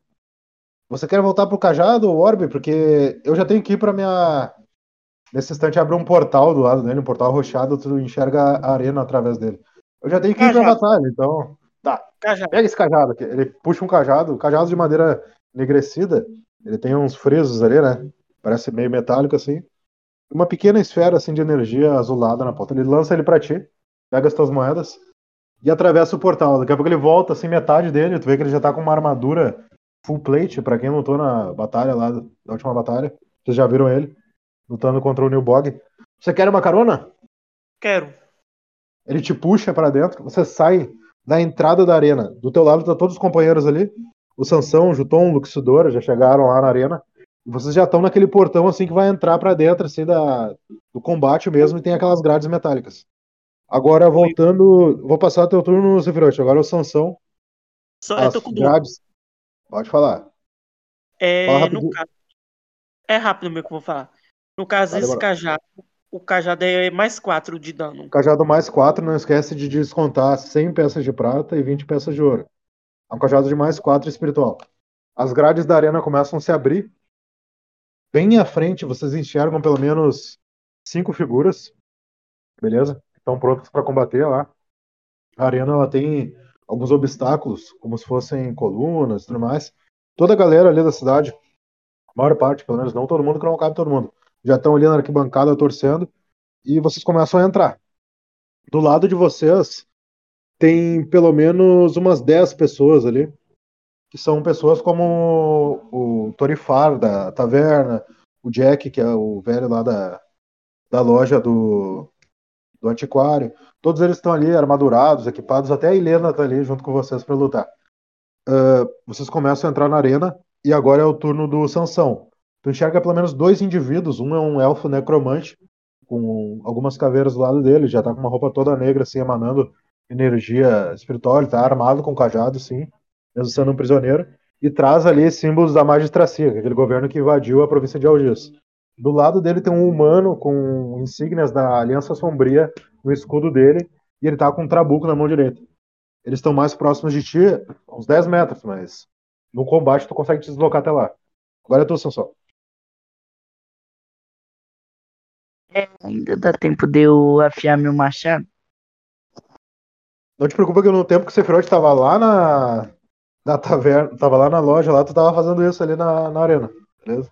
Você quer voltar pro cajado, Orbe? Porque eu já tenho que ir pra minha. Nesse instante abrir um portal do lado dele, um portal roxado, tu enxerga a arena através dele. Eu já tenho que ir pra batalha, então. Cajado. Pega esse cajado aqui. Ele puxa um cajado, cajado de madeira enegrecida. Ele tem uns frisos ali, né? Parece meio metálico assim. Uma pequena esfera assim de energia azulada na ponta. Ele lança ele pra ti, pega as tuas moedas e atravessa o portal. Daqui a pouco ele volta assim, metade dele. Tu vê que ele já tá com uma armadura full plate, pra quem lutou na batalha lá, da última batalha. Vocês já viram ele lutando contra o Nilbog. Você quer uma carona? Quero. Ele te puxa pra dentro, você sai da entrada da arena. Do teu lado tá todos os companheiros ali. O Sansão, o Juton, o Luxidor já chegaram lá na arena. E vocês já estão naquele portão assim que vai entrar pra dentro assim da do combate mesmo e tem aquelas grades metálicas. Agora voltando, vou passar teu turno, Sephiroth. Agora é o Sansão. Só, eu As tô com grades. Pode falar. Fala É, rapidinho. no caso, é rápido mesmo que eu vou falar. No caso, Vai esse demorar. cajado, o cajado é mais 4 de dano. Cajado mais 4, não esquece de descontar 100 peças de prata e 20 peças de ouro. É um cajado de mais 4 espiritual. As grades da arena começam a se abrir. Bem à frente, vocês enxergam pelo menos cinco figuras. Beleza? Estão prontas para combater lá. A arena ela tem alguns obstáculos, como se fossem colunas e tudo mais. Toda a galera ali da cidade, a maior parte, pelo menos não todo mundo, que não cabe todo mundo. Já estão ali na arquibancada torcendo, e vocês começam a entrar. Do lado de vocês tem pelo menos umas 10 pessoas ali, que são pessoas como o Torifar da taverna, o Jack, que é o velho lá da, da loja do, do antiquário. Todos eles estão ali armadurados, equipados, até a Helena está ali junto com vocês para lutar. Uh, vocês começam a entrar na arena e agora é o turno do Sansão. Tu enxerga pelo menos dois indivíduos, um é um elfo necromante, com algumas caveiras do lado dele, já tá com uma roupa toda negra, assim, emanando energia espiritual, ele tá armado com cajado, sim, mesmo sendo um prisioneiro, e traz ali símbolos da magistracia, aquele governo que invadiu a província de Algis. Do lado dele tem um humano com insígnias da Aliança Sombria no escudo dele, e ele tá com um trabuco na mão direita. Eles estão mais próximos de ti, uns 10 metros, mas no combate tu consegue te deslocar até lá. Agora é tua, Sansão. É, ainda dá tempo de eu afiar meu machado? Não te preocupa que no tempo que o Sephiroth tava lá na, na taverna, tava lá na loja, lá tu tava fazendo isso ali na, na arena, beleza?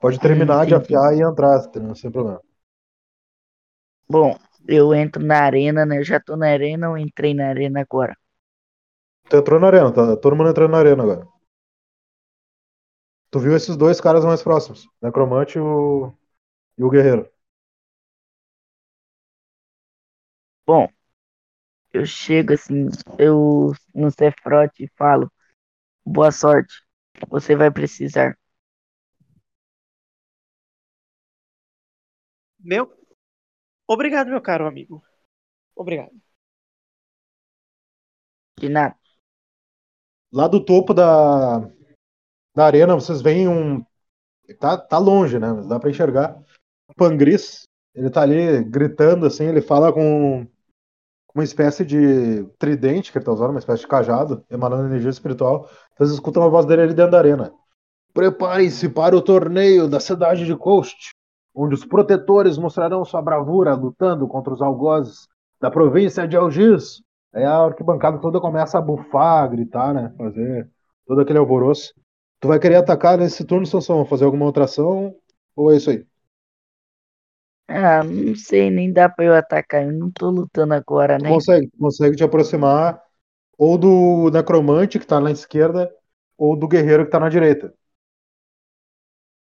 Pode terminar de afiar e entrar, sem problema. Bom, eu entro na arena, né? Eu já tô na arena ou entrei na arena agora? Tu entrou na arena, tá todo mundo entrando na arena agora. Tu viu esses dois caras mais próximos, Necromante e o, e o Guerreiro. Bom, eu chego assim, eu no Cefrote e falo: Boa sorte, você vai precisar. Meu. Obrigado, meu caro amigo. Obrigado. De nada. Lá do topo da, da arena, vocês veem um. Tá, tá longe, né? Mas dá pra enxergar. Pangris, ele tá ali gritando assim, ele fala com uma espécie de tridente que ele tá usando, uma espécie de cajado, emanando energia espiritual. Vocês escutam a voz dele ali dentro da arena. Preparem-se para o torneio da cidade de Coast, onde os protetores mostrarão sua bravura lutando contra os algozes da província de Algis. Aí a arquibancada toda começa a bufar, a gritar, né? Fazer todo aquele alvoroço. Tu vai querer atacar nesse turno, Sansão? Fazer alguma outra ação? Ou é isso aí? Ah, não sei, nem dá pra eu atacar. Eu não tô lutando agora, né? Consegue, consegue te aproximar ou do necromante que tá na esquerda ou do guerreiro que tá na direita.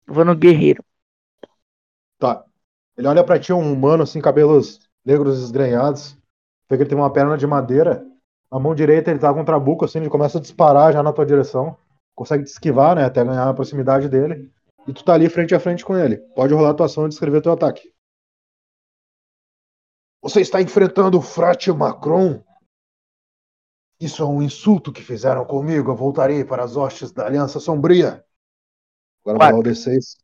Vou no guerreiro. Tá. Ele olha pra ti, um humano, assim, cabelos negros esgrenhados. Vê que ele tem uma perna de madeira. Na mão direita ele tá com um trabuco, assim, ele começa a disparar já na tua direção. Consegue te esquivar, né, até ganhar a proximidade dele. E tu tá ali frente a frente com ele. Pode rolar a tua ação e descrever teu ataque. Você está enfrentando o frate Macron? Isso é um insulto que fizeram comigo. Eu voltarei para as hostes da Aliança Sombria. Agora vai lá o D6.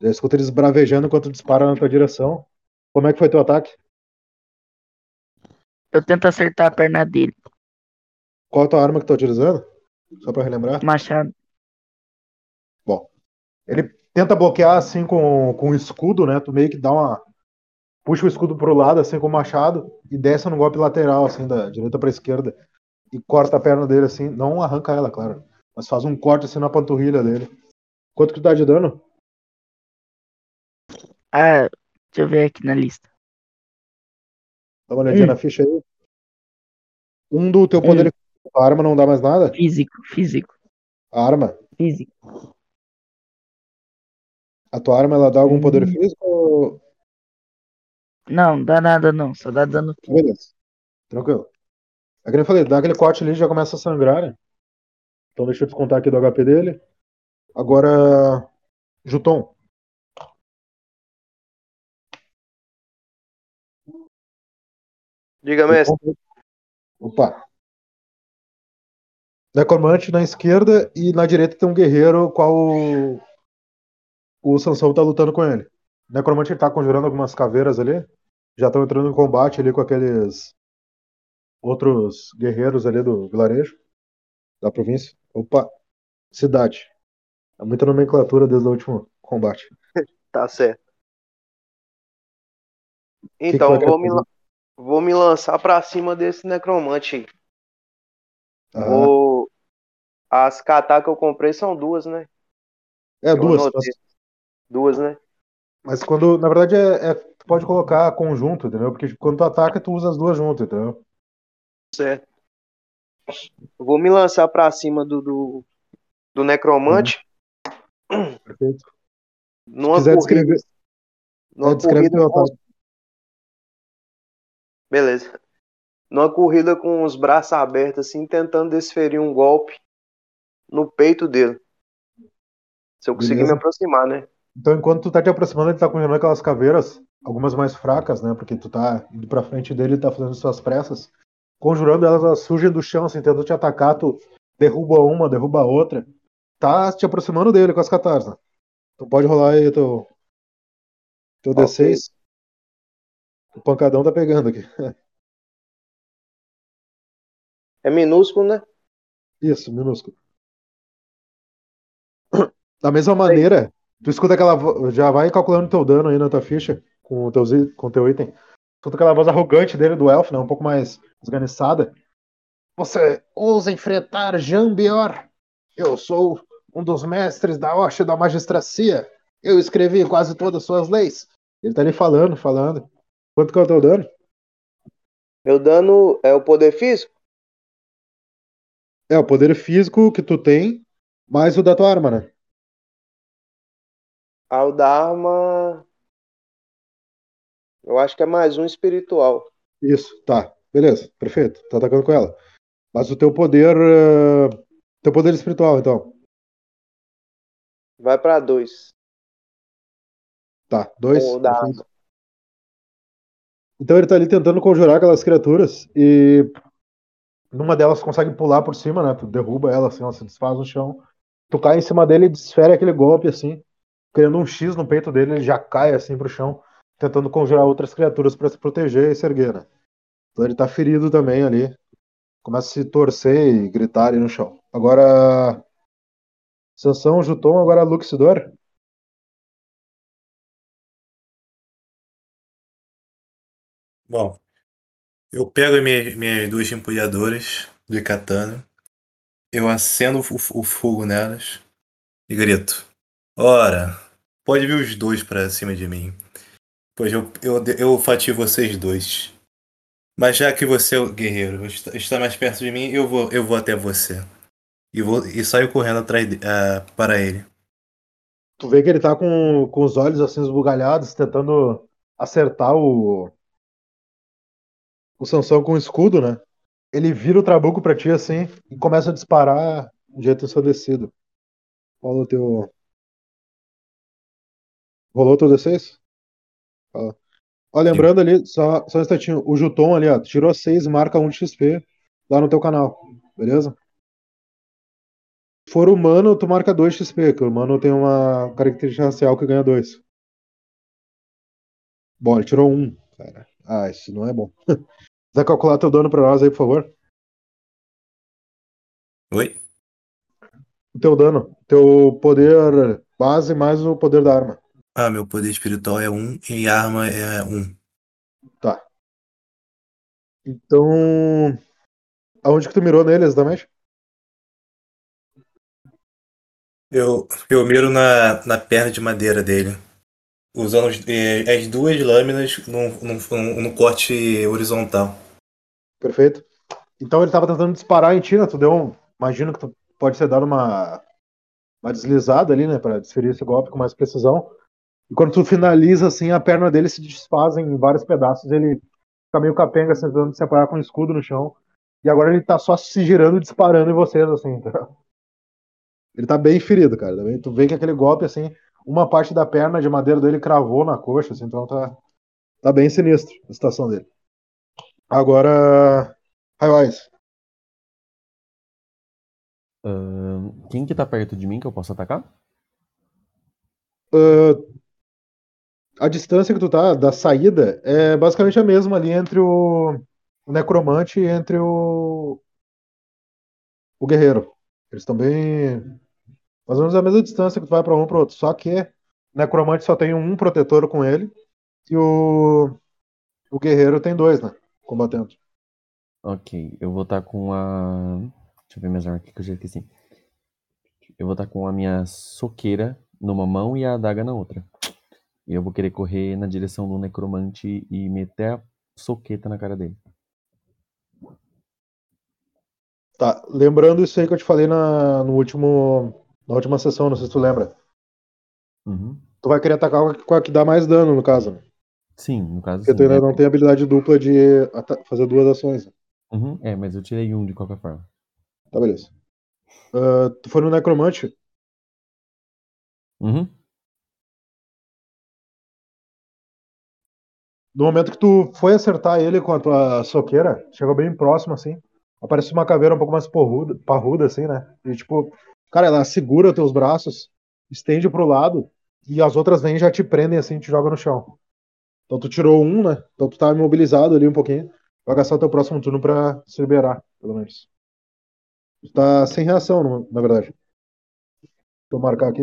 Já escuta eles bravejando enquanto disparam na tua direção. Como é que foi teu ataque? Eu tento acertar a perna dele. Qual a tua arma que tu tá utilizando? Só para relembrar. Machado. Bom, ele tenta bloquear assim com, com o escudo, né? Tu meio que dá uma puxa o escudo pro lado, assim, com o machado, e desce no golpe lateral, assim, da direita pra esquerda, e corta a perna dele, assim, não arranca ela, claro, mas faz um corte, assim, na panturrilha dele. Quanto que tu dá de dano? Ah, deixa eu ver aqui na lista. Dá uma olhadinha Hum. na ficha aí. Um do teu poder. A arma não dá mais nada? Físico, físico, A arma? físico. A tua arma, ela dá algum poder Hum. físico? ou- Não, dá nada não, só dá dano. Beleza. Tranquilo. É que nem eu falei, dá aquele corte ali e já começa a sangrar, né? Então deixa eu descontar aqui do HP dele. Agora, Juton. Diga, mestre. Opa. Necromante na esquerda e na direita tem um guerreiro qual o, o Sansão tá lutando com ele. Necromante tá conjurando algumas caveiras ali. Já estão entrando em combate ali com aqueles outros guerreiros ali do vilarejo, da província. Opa, cidade. É muita nomenclatura desde o último combate. Tá certo. que Então, vai querer vou, me, vou me lançar pra cima desse necromante aí. Ah, Vou. As katas que eu comprei são duas, né? é Eu duas. anotei. Duas, né? Mas quando, na verdade, é, é- tu pode colocar conjunto, entendeu? Porque quando tu ataca, tu usa as duas juntas, entendeu? Certo. Eu vou me lançar pra cima do, do, do necromante. Perfeito. Numa quiser corrida. descrever- Numa É, descreve corrida teu com-. Beleza. Numa corrida com os braços abertos, assim, tentando desferir um golpe no peito dele. Se eu conseguir Beleza. me aproximar, né? Então, enquanto tu tá te aproximando, ele tá congelando aquelas caveiras, algumas mais fracas, né? Porque tu tá indo pra frente dele e tá fazendo suas pressas. Conjurando elas, elas surgem do chão, assim, tentando te atacar, tu derruba uma, derruba a outra. Tá te aproximando dele com as catarses. né? Tu pode rolar aí teu, teu Ok. D6. O pancadão tá pegando aqui. É minúsculo, né? Isso, minúsculo. Da mesma maneira, tu escuta aquela voz. Já vai calculando teu dano aí na tua ficha com o teu, com teu item. Escuta aquela voz arrogante dele do elfo, né? Um pouco mais esganiçada. Você ousa enfrentar Jambior? Eu sou um dos mestres da Hoche da Magistracia. Eu escrevi quase todas as suas leis. Ele tá ali falando, falando. Quanto que é o teu dano? Meu dano é o poder físico? É, o poder físico que tu tem, mais o da tua arma, né? Ah, o da arma. Eu acho que é mais um espiritual. Isso, tá. Beleza, perfeito. Tá atacando com ela. Mas o teu poder. eh, Teu poder espiritual, então. Vai pra dois. Tá, dois. O perfeito. Então ele tá ali tentando conjurar aquelas criaturas e. Numa delas consegue pular por cima, né? Tu derruba ela, assim, ela se desfaz no chão. Tu cai em cima dele e desfere aquele golpe, assim, criando um X no peito dele, ele já cai, assim, pro chão, tentando conjurar outras criaturas pra se proteger e se erguer, né? Então ele tá ferido também ali. Começa a se torcer e gritar ali no chão. Agora. Sansão, Juton, agora Luxidor. Bom, eu pego as minhas, minhas duas empulhadoras de katana, eu acendo o, o fogo nelas e grito: Ora, pode vir os dois pra cima de mim, pois eu, eu, eu fatio vocês dois. Mas já que você é o guerreiro, está, mais perto de mim, eu vou, eu vou até você. E, vou, e saio correndo atrás ah, para ele. Tu vê que ele tá com, com os olhos assim esbugalhados, tentando acertar o. O Sansão com o escudo, né? Ele vira o trabuco pra ti assim e começa a disparar de jeito ensandecido. Rola o teu. Rolou o teu D6? Ó. Ó, lembrando ali, só, só um instantinho, o Juton ali, ó, tirou 6, marca 1 de XP lá no teu canal, beleza? Se for humano, tu marca 2 XP, que o humano tem uma característica racial que ganha 2. Bom, ele tirou 1, cara. Ah, isso não é bom. Quiser calcular teu dano pra nós aí, por favor? Oi? O teu dano, teu poder base mais o poder da arma. Ah, meu poder espiritual é um e arma é um. Tá. Então. Aonde que tu mirou nele exatamente? Eu, eu miro na, na perna de madeira dele. Usando as duas lâminas num, num, num corte horizontal. Perfeito. Então ele tava tentando disparar em ti, né? Tu deu um. Imagino que tu pode ter dado uma. Uma deslizada ali, né? Pra desferir esse golpe com mais precisão. E quando tu finaliza, assim, a perna dele se desfaz em vários pedaços. Ele fica meio capenga, assim, tentando se apoiar com o escudo no chão. E agora ele tá só se girando e disparando em vocês, assim. tá? Ele tá bem ferido, cara. Também Tu vê que aquele golpe, assim, uma parte da perna de madeira dele cravou na coxa, assim, então tá. Tá bem sinistro a situação dele. Agora. Highwise. Ahn, quem que tá perto de mim que eu posso atacar? Uh, a distância que tu tá da saída é basicamente a mesma ali entre o, necromante e entre o, o guerreiro. Eles estão bem. Mais ou menos a mesma distância que tu vai pra um pro outro. Só que o necromante só tem um protetor com ele e o, o guerreiro tem dois, né? Combatendo. Ok, eu vou estar com a. Deixa eu ver minhas armas aqui que eu já esqueci. Eu vou estar com a minha soqueira numa mão e a adaga na outra. E eu vou querer correr na direção do necromante e meter a soqueta na cara dele. Tá, lembrando isso aí que eu te falei na, no último, na última sessão, não sei se tu lembra. Uhum. Tu vai querer atacar com a- que dá mais dano, no caso. né? Sim, no caso Porque sim. tu ainda É, não tem habilidade dupla de fazer duas ações. né? Uhum, é, mas eu tirei um de qualquer forma. Tá, beleza. Ah, tu foi no necromante, Uhum. No momento que tu foi acertar ele com a tua soqueira, chegou bem próximo, assim, aparece uma caveira um pouco mais porruda, parruda, assim, né? E tipo, cara, ela segura teus braços, estende pro lado, e as outras vêm e já te prendem, assim, te jogam no chão. Então tu tirou um, né? Então tu tá imobilizado ali um pouquinho. Vai gastar o teu próximo turno pra se liberar, pelo menos. Tu tá sem reação, na verdade. Eu marcar aqui.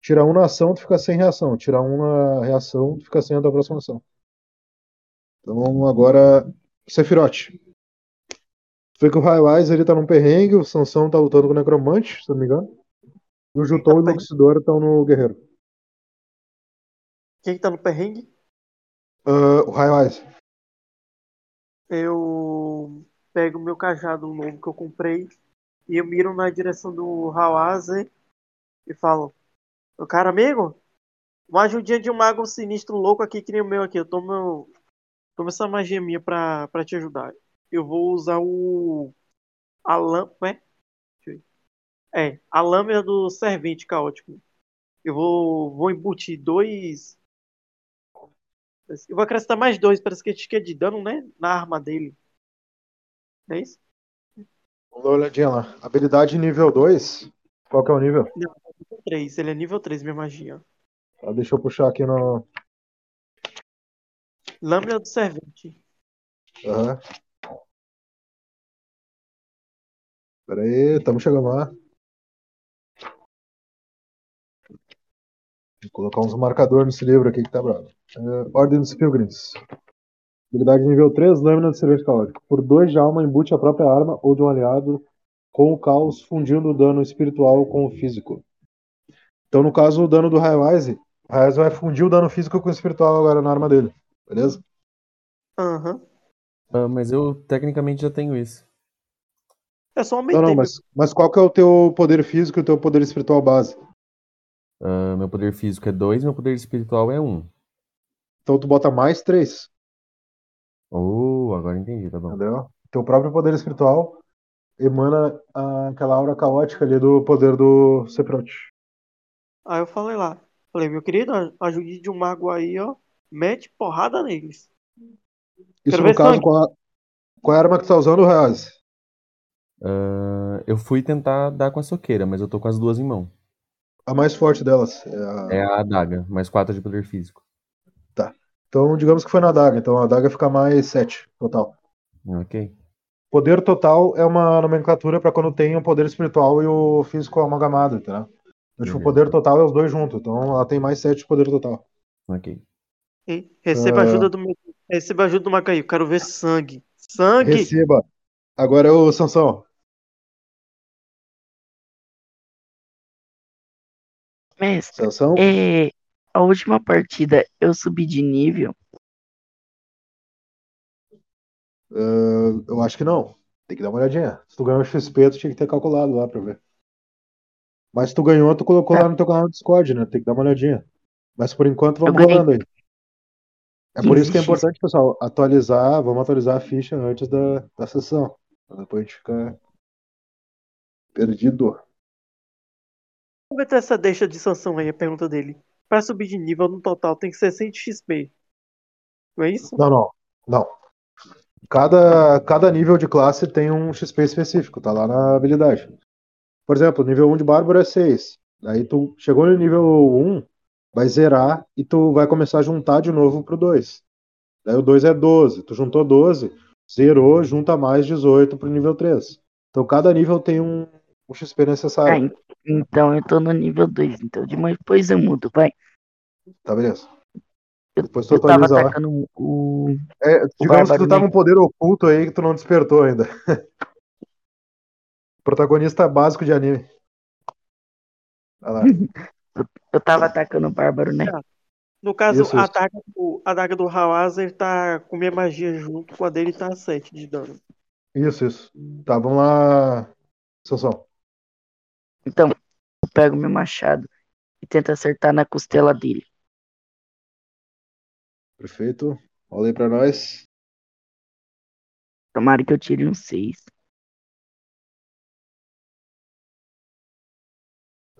Tira um na ação, tu fica sem reação. Tira um na reação, tu fica sem a tua próxima ação. Então agora, Sephiroth. Tu vê que o Highwise ele tá num perrengue, o Sansão tá lutando com o Necromante, se não me engano. E o Jutão e o Tá Luxidor estão no Guerreiro. Quem que tá no perrengue? Ah, o Highwise. Eu pego o meu cajado novo que eu comprei e eu miro na direção do Hawaze e falo: Meu cara amigo, uma ajudinha de um mago sinistro louco aqui que nem o meu aqui. Eu tomo, tomo essa magia minha pra, pra te ajudar. Eu vou usar o. A lâmpada. É? É, a lâmina do servente caótico. Eu vou, vou embutir dois. Eu vou acrescentar mais dois, parece que é de dano, né? Na arma dele. Não é isso? Vamos dar uma olhadinha lá. Habilidade nível 2. Qual que é o nível? Nível 3, ele é nível 3, minha magia. Tá, deixa eu puxar aqui no. Lâmina do servente. Aham. Pera aí, estamos chegando lá. Vou colocar uns marcadores nesse livro aqui que tá bravo. É, Ordem dos Pilgrims. Habilidade nível 3, Lâmina de Servente Caótico. Por 2 de alma, embute a própria arma ou de um aliado com o caos, fundindo o dano espiritual com o físico. Então, no caso, o dano do Highwise, o Highwise vai fundir o dano físico com o espiritual agora na arma dele. Beleza? Aham. Ah, mas eu tecnicamente já tenho isso. Eu só Não, aumentei. não, meu- mas, mas qual que é o teu poder físico e o teu poder espiritual base? Ah, meu poder físico é 2, meu poder espiritual é 1. Um. Então tu bota mais 3. Oh, agora entendi, tá bom. Entendeu? Teu próprio poder espiritual emana a- aquela aura caótica ali do poder do Sephiroth. Aí eu falei lá. Falei, meu querido, ajude de um mago aí, ó. Mete porrada neles. Isso Quero no caso, sangue. qual, a- qual é a arma que tu tá usando, Reaz? Ah, eu fui tentar dar com a soqueira, mas eu tô com as duas em mão. A mais forte delas. É a- É a adaga, mais 4 de poder físico. Então, digamos que foi na adaga. Então a adaga fica mais 7 total. Ok. Poder total é uma nomenclatura para quando tem o poder espiritual e o físico amalgamado, entendeu? Então, tipo, o Beleza. poder total é os dois juntos. Então ela tem mais 7 de poder total. Ok. E receba Ah. ajuda do. Receba ajuda do Macaí. Eu quero ver sangue. Sangue! Receba. Agora é o Sansão. Mestre, Sansão. é, a última partida eu subi de nível. Ah, eu acho que não. Tem que dar uma olhadinha. Se tu ganhou XP, tu tinha que ter calculado lá pra ver. Mas se tu ganhou, tu colocou lá no teu canal do Discord, né? Tem que dar uma olhadinha. Mas por enquanto vamos rolando aí. É por isso que é 15x. importante, pessoal, atualizar, vamos atualizar a ficha antes da, da sessão. Pra depois a gente ficar perdido. Vamos ver essa deixa de sanção aí, a pergunta dele. Pra subir de nível no total tem que ser 100 XP. Não é isso? Não, não. Não. Cada, cada nível de classe tem um XP específico, tá lá na habilidade. Por exemplo, nível 1 de Bárbaro é 6. Daí tu chegou no nível 1, vai zerar e tu vai começar a juntar de novo pro 2. Daí o 2 é 12. Tu juntou 12, zerou, junta mais 18 pro nível 3. Então cada nível tem um, um XP Ah, necessário. en- então eu tô no nível 2. Então depois eu mudo, vai. Tá, beleza. Eu, Depois tu eu tava atacando o. É, digamos que Bárbaro tu com um poder oculto aí que tu não despertou ainda. Protagonista básico de anime. Eu tava atacando o Bárbaro, né? No caso, Isso, a isso. do, a do Hawazer tá com minha magia junto, com a dele tá 7 de dano. Isso, isso. Tá, vamos lá. Sansão. Então, eu pego meu machado e tento acertar na costela dele. Perfeito. Rola aí pra nós. Tomara que eu tire um 6.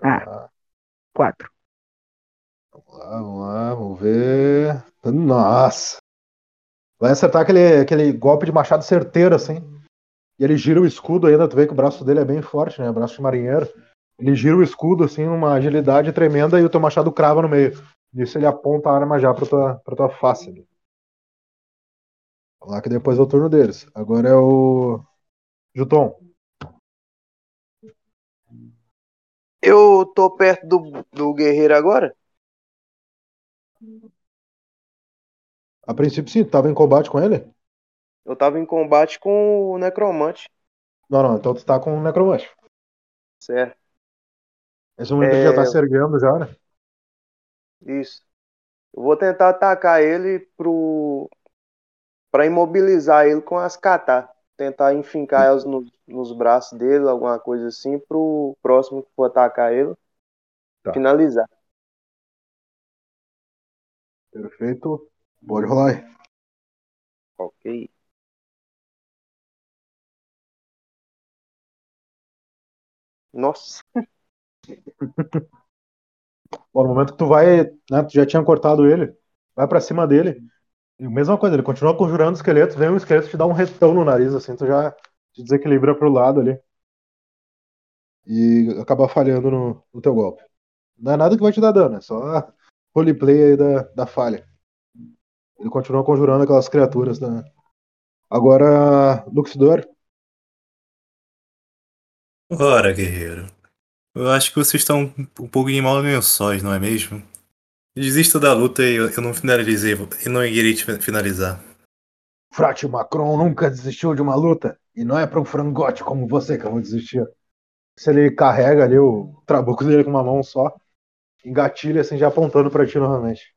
Ah. 4. vamos lá, vamos lá, vamos ver. Nossa! Vai acertar aquele, aquele golpe de machado certeiro, assim. E ele gira o escudo ainda, tu vê que o braço dele é bem forte, né? Braço de marinheiro. Ele gira o escudo, assim, uma agilidade tremenda, e o teu machado crava no meio. Nisso ele aponta a arma já pra tua, pra tua face. ali. Vamos lá que depois é o turno deles. Agora é o. Juton. Eu tô perto do, do guerreiro agora? A princípio sim, tu tava em combate com ele? Eu tava em combate com o necromante, Não, não, então tu tá com o necromante. certo? Nesse momento É. já tá se erguendo já, né? Isso. Eu vou tentar atacar ele pro para imobilizar ele com as catar. Tentar enfincar elas no- nos braços dele, alguma coisa assim, pro próximo que for atacar ele Tá. finalizar. Perfeito. Pode rolar. Ok. Nossa, Bom, no momento que tu vai, né, tu já tinha cortado ele, vai pra cima dele, e a mesma coisa, ele continua conjurando esqueletos, vem um esqueleto te dá um retão no nariz, assim, tu já te desequilibra pro lado ali. E acaba falhando no, no teu golpe. Não é nada que vai te dar dano, é só roleplay aí da, da falha. Ele continua conjurando aquelas criaturas, né? Agora, Luxidor, Ora, guerreiro. Eu acho que vocês estão um pouco em maus lençóis, não é mesmo? Desista da luta e eu eu não finalizei, e não irei te finalizar. Frate Macron nunca desistiu de uma luta. E não é pra um frangote como você que eu vou desistir. Se ele carrega ali o trabuco dele com uma mão só, engatilha assim, já apontando pra ti novamente.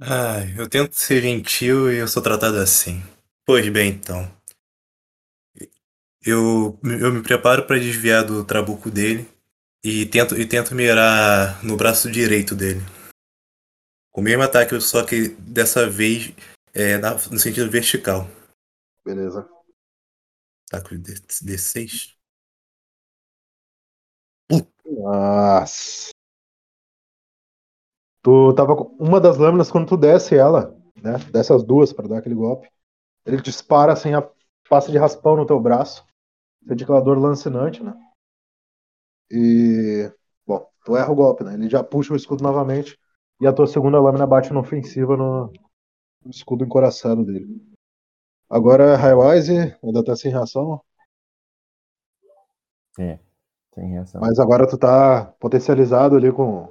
Ai, eu tento ser gentil e eu sou tratado assim. Pois bem, então. Eu, eu me preparo para desviar do trabuco dele e tento, e tento mirar no braço direito dele. O mesmo ataque, só que dessa vez é, na- no sentido vertical. Beleza. Ataque de D6. Nossa. Tu tava com uma das lâminas quando tu desce ela, né? Desce as duas pra dar aquele golpe. Ele dispara assim, a passa de raspão no teu braço. Sente aquela dor lancinante, né? E. Bom, tu erra o golpe, né? Ele já puxa o escudo novamente. E a tua segunda lâmina bate na ofensiva no, no escudo encoraçado dele. Agora, Highwise, ainda tá sem reação. É, sem reação. Mas agora tu tá potencializado ali com,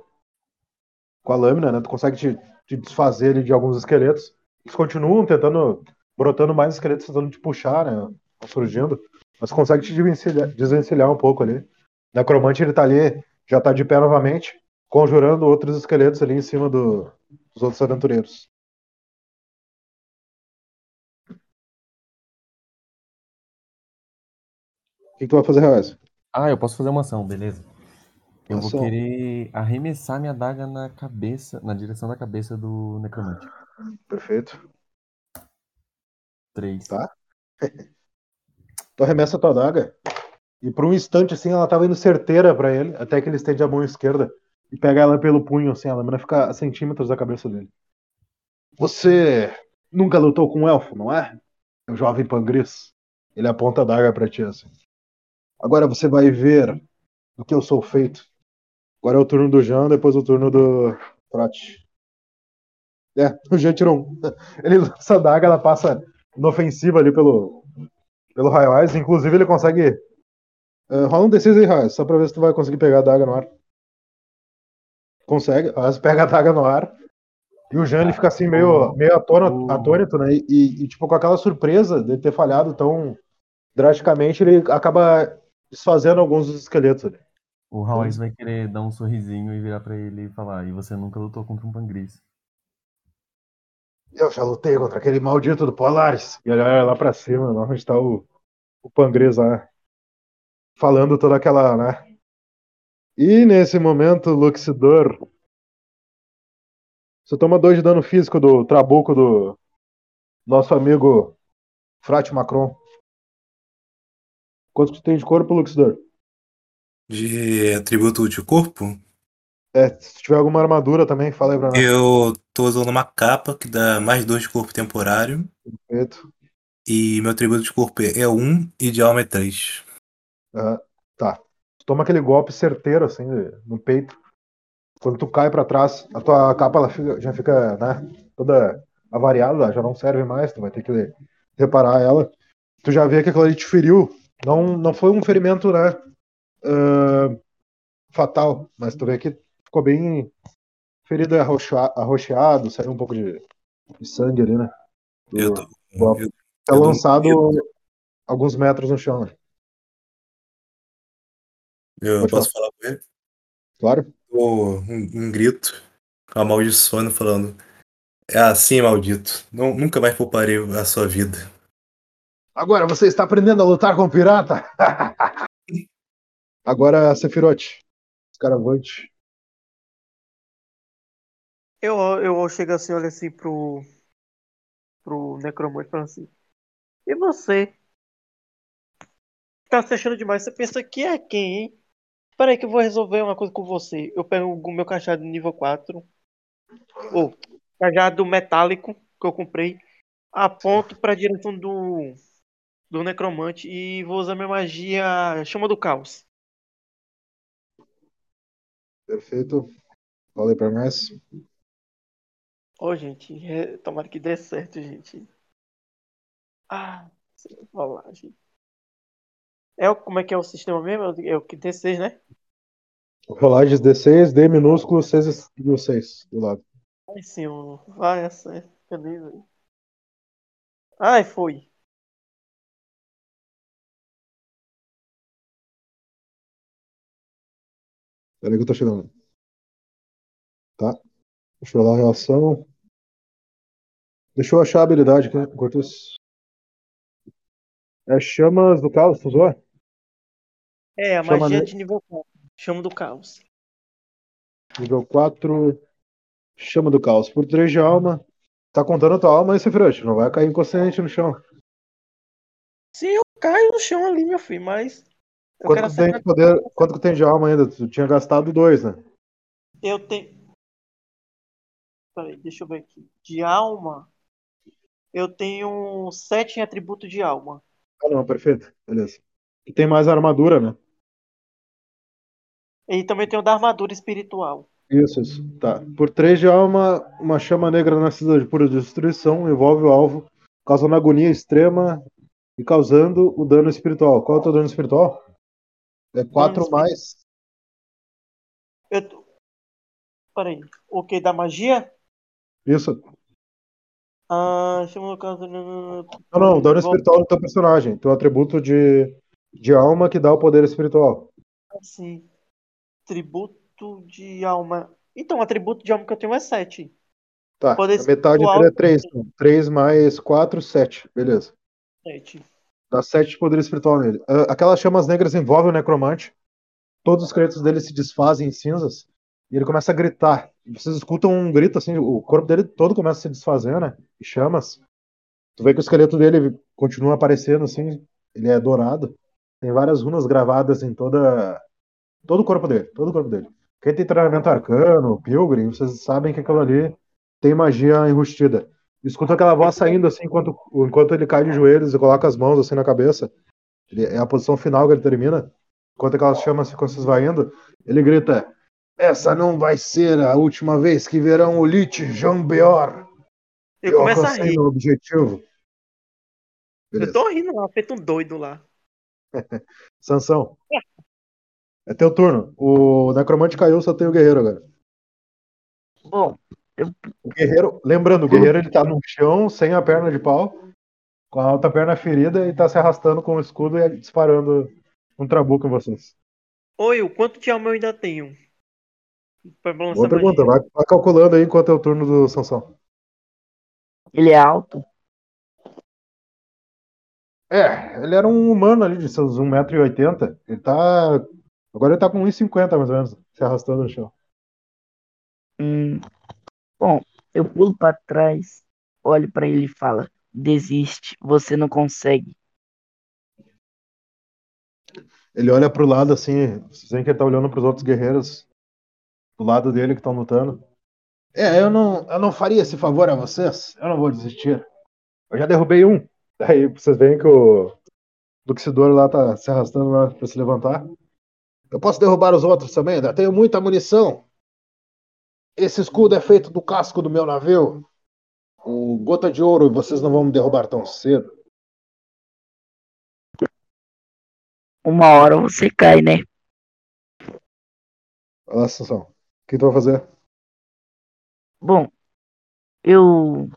com a lâmina, né? Tu consegue te, te desfazer ali de alguns esqueletos. Eles continuam tentando, brotando mais esqueletos, tentando te puxar, né? Tão surgindo. Mas consegue te desvencilhar, desvencilhar um pouco ali. Necromante ele tá ali, já tá de pé novamente, conjurando outros esqueletos ali em cima do- dos outros aventureiros. O que, que tu vai fazer, Reais? Ah, eu posso fazer uma ação, beleza. Eu vou Ação. querer arremessar minha daga na cabeça, na direção da cabeça do necromante. Perfeito. Três. Tá. Tu arremessa a tua adaga e por um instante assim ela tava indo certeira pra ele, até que ele estende a mão esquerda e pega ela pelo punho assim, a lâmina fica a centímetros da cabeça dele. Você nunca lutou com um elfo, não é? O jovem Pangris. Ele aponta a adaga pra ti assim. Agora você vai ver do que eu sou feito. Agora é o turno do Jean, depois o turno do Trote. É, o Jean tirou um. Ele lança a adaga, ela passa inofensiva ali pelo, pelo Highwise. Inclusive, ele consegue. Uh, rola um D6 aí, Highwise, só pra ver se tu vai conseguir pegar a daga no ar. Consegue, Highwise pega a daga no ar. E o Jean ele fica assim, meio, meio atônito, atônito né? E, e, tipo, com aquela surpresa de ter falhado tão drasticamente, ele acaba desfazendo alguns dos esqueletos ali. O Hawais vai querer dar um sorrisinho e virar pra ele e falar, e você nunca lutou contra um Pangris. Eu já lutei contra aquele maldito do Polaris. E olha lá pra cima, lá onde tá o, o Pangres lá. Falando toda aquela, né? E nesse momento, Luxidor. Você toma dois de dano físico do trabuco do nosso amigo Frate Macron. Quanto que tem de corpo, Luxidor? De atributo de corpo, É, se tiver alguma armadura também, fala aí pra nós. eu tô usando uma capa que dá mais dois de corpo temporário. Perfeito. E meu atributo de corpo é 1 e de alma é 3. Ah, tá. Toma aquele golpe certeiro, assim, no peito. Quando tu cai pra trás, a tua capa ela fica- já fica, né, toda avariada, já não serve mais, tu vai ter que reparar ela. Tu já vê que aquilo ali te feriu. Não, não foi um ferimento, né, ah, fatal, mas tu vê que ficou bem ferido e arroxeado, saiu um pouco de, de sangue ali, né? do- Eu tô. golpe. eu- é eu lançado alguns metros no chão, né? Eu Pode posso falar com ele? Claro. Um, um grito, amaldiçoando, falando: É assim, maldito. Não, nunca mais pouparei a sua vida. Agora você está aprendendo a lutar com o pirata. Agora, Sephiroth. Escaravante. Eu, eu chego assim, olho assim pro. pro necromante e falo assim. E você? Tá se achando demais? Você pensa que é quem, hein? Espera aí que eu vou resolver uma coisa com você. Eu pego o meu cajado nível 4. Ou, cajado metálico que eu comprei. Aponto pra direção do. do necromante e vou usar minha magia Chama do Caos. Perfeito. Fala aí pra nós. Ô, gente, é, tomara que dê certo, gente. Ah, lá falar, gente. É o, como é que é o sistema mesmo? É o- É que D6, né? Rolagens D6, D minúsculo, 6 e o 6 do lado. Ai, senhor. Vai, essa beleza. aí. Ai, foi. Peraí que eu tô chegando. Tá. Deixa eu rolar a reação. Deixa eu achar a habilidade aqui, enquanto isso. É chamas do caos, tu usou? É, a Chama magia ne- de nível 4. Chama do caos. Nível 4. Chama do caos. Por 3 de alma. Tá contando a tua alma aí, Sephiroth. Não vai cair inconsciente no chão. Sim, eu caio no chão ali, meu filho, mas. Eu Quanto quero que, tem acertar. de poder, quanto que tem de alma ainda? Tu tinha gastado 2, né? Eu tenho. Peraí, deixa eu ver aqui. De alma. Eu tenho 7 em atributo de alma. Ah, não, perfeito. Beleza. E tem mais armadura, né? E também tenho da armadura espiritual. Isso, isso. Tá. Por 3 de alma, uma chama negra nascida de pura destruição envolve o alvo, causando agonia extrema e causando o dano espiritual. Qual é o teu dano espiritual? É 4 espiritual. mais. Eu. Peraí. O que? Da magia? Isso. Ah, chama no caso. Não, não, o dano espiritual do teu personagem. Teu atributo de, de alma que dá o poder espiritual. Assim. Tributo de alma. Então, o atributo de alma que eu tenho é 7. Tá. Poder a metade espiritual. dele é 3. 3 mais 4, 7. Beleza. 7. Dá 7 de poder espiritual nele. Ah, Aquelas chamas negras envolvem o necromante. Todos os créditos dele se desfazem em cinzas. E ele começa a gritar. Vocês escutam um grito assim, o corpo dele todo começa a se desfazer, né? E chamas. Tu vê que o esqueleto dele continua aparecendo assim. Ele é dourado. Tem várias runas gravadas em toda todo o corpo dele, todo o corpo dele. Quem tem treinamento arcano, pilgrim, vocês sabem que aquilo ali tem magia enrustida. Escuta aquela voz saindo assim enquanto, enquanto ele cai de joelhos e coloca as mãos assim na cabeça. Ele- é a posição final que ele termina. Enquanto aquelas chamas ficam se esvaindo, ele grita: Essa não vai ser a última vez que verão o Lich Jambeor. Eu começo a rir. objetivo. Eu tô rindo lá, feito um doido lá. Sansão. É teu turno. O necromante caiu, só tem o guerreiro agora. Bom, O guerreiro, lembrando, o guerreiro ele tá no chão, sem a perna de pau, com a outra perna ferida e tá se arrastando com o escudo e disparando um trabuco em vocês. Oi, o quanto de alma eu ainda tenho? Boa pergunta. Vai, vai calculando aí enquanto é o turno do Sansão. Ele é alto. É, ele era um humano ali de seus 1,80m. Ele tá. Agora ele tá com 1,50 mais ou menos, se arrastando no chão. Hum, bom, eu pulo pra trás, olho pra ele e falo: desiste, você não consegue. Ele olha pro lado assim, vocês veem que ele tá olhando pros outros guerreiros do lado dele que estão lutando. É, eu não, eu não faria esse favor a vocês. Eu não vou desistir. Eu já derrubei um. Daí vocês veem que o Luxidor lá tá se arrastando lá pra se levantar. Eu posso derrubar os outros também, ainda tenho muita munição. Esse escudo é feito do casco do meu navio. O gota de ouro, vocês não vão me derrubar tão cedo. Uma hora você cai, né? Olha lá, Sansão. O que tu vai fazer? Bom, eu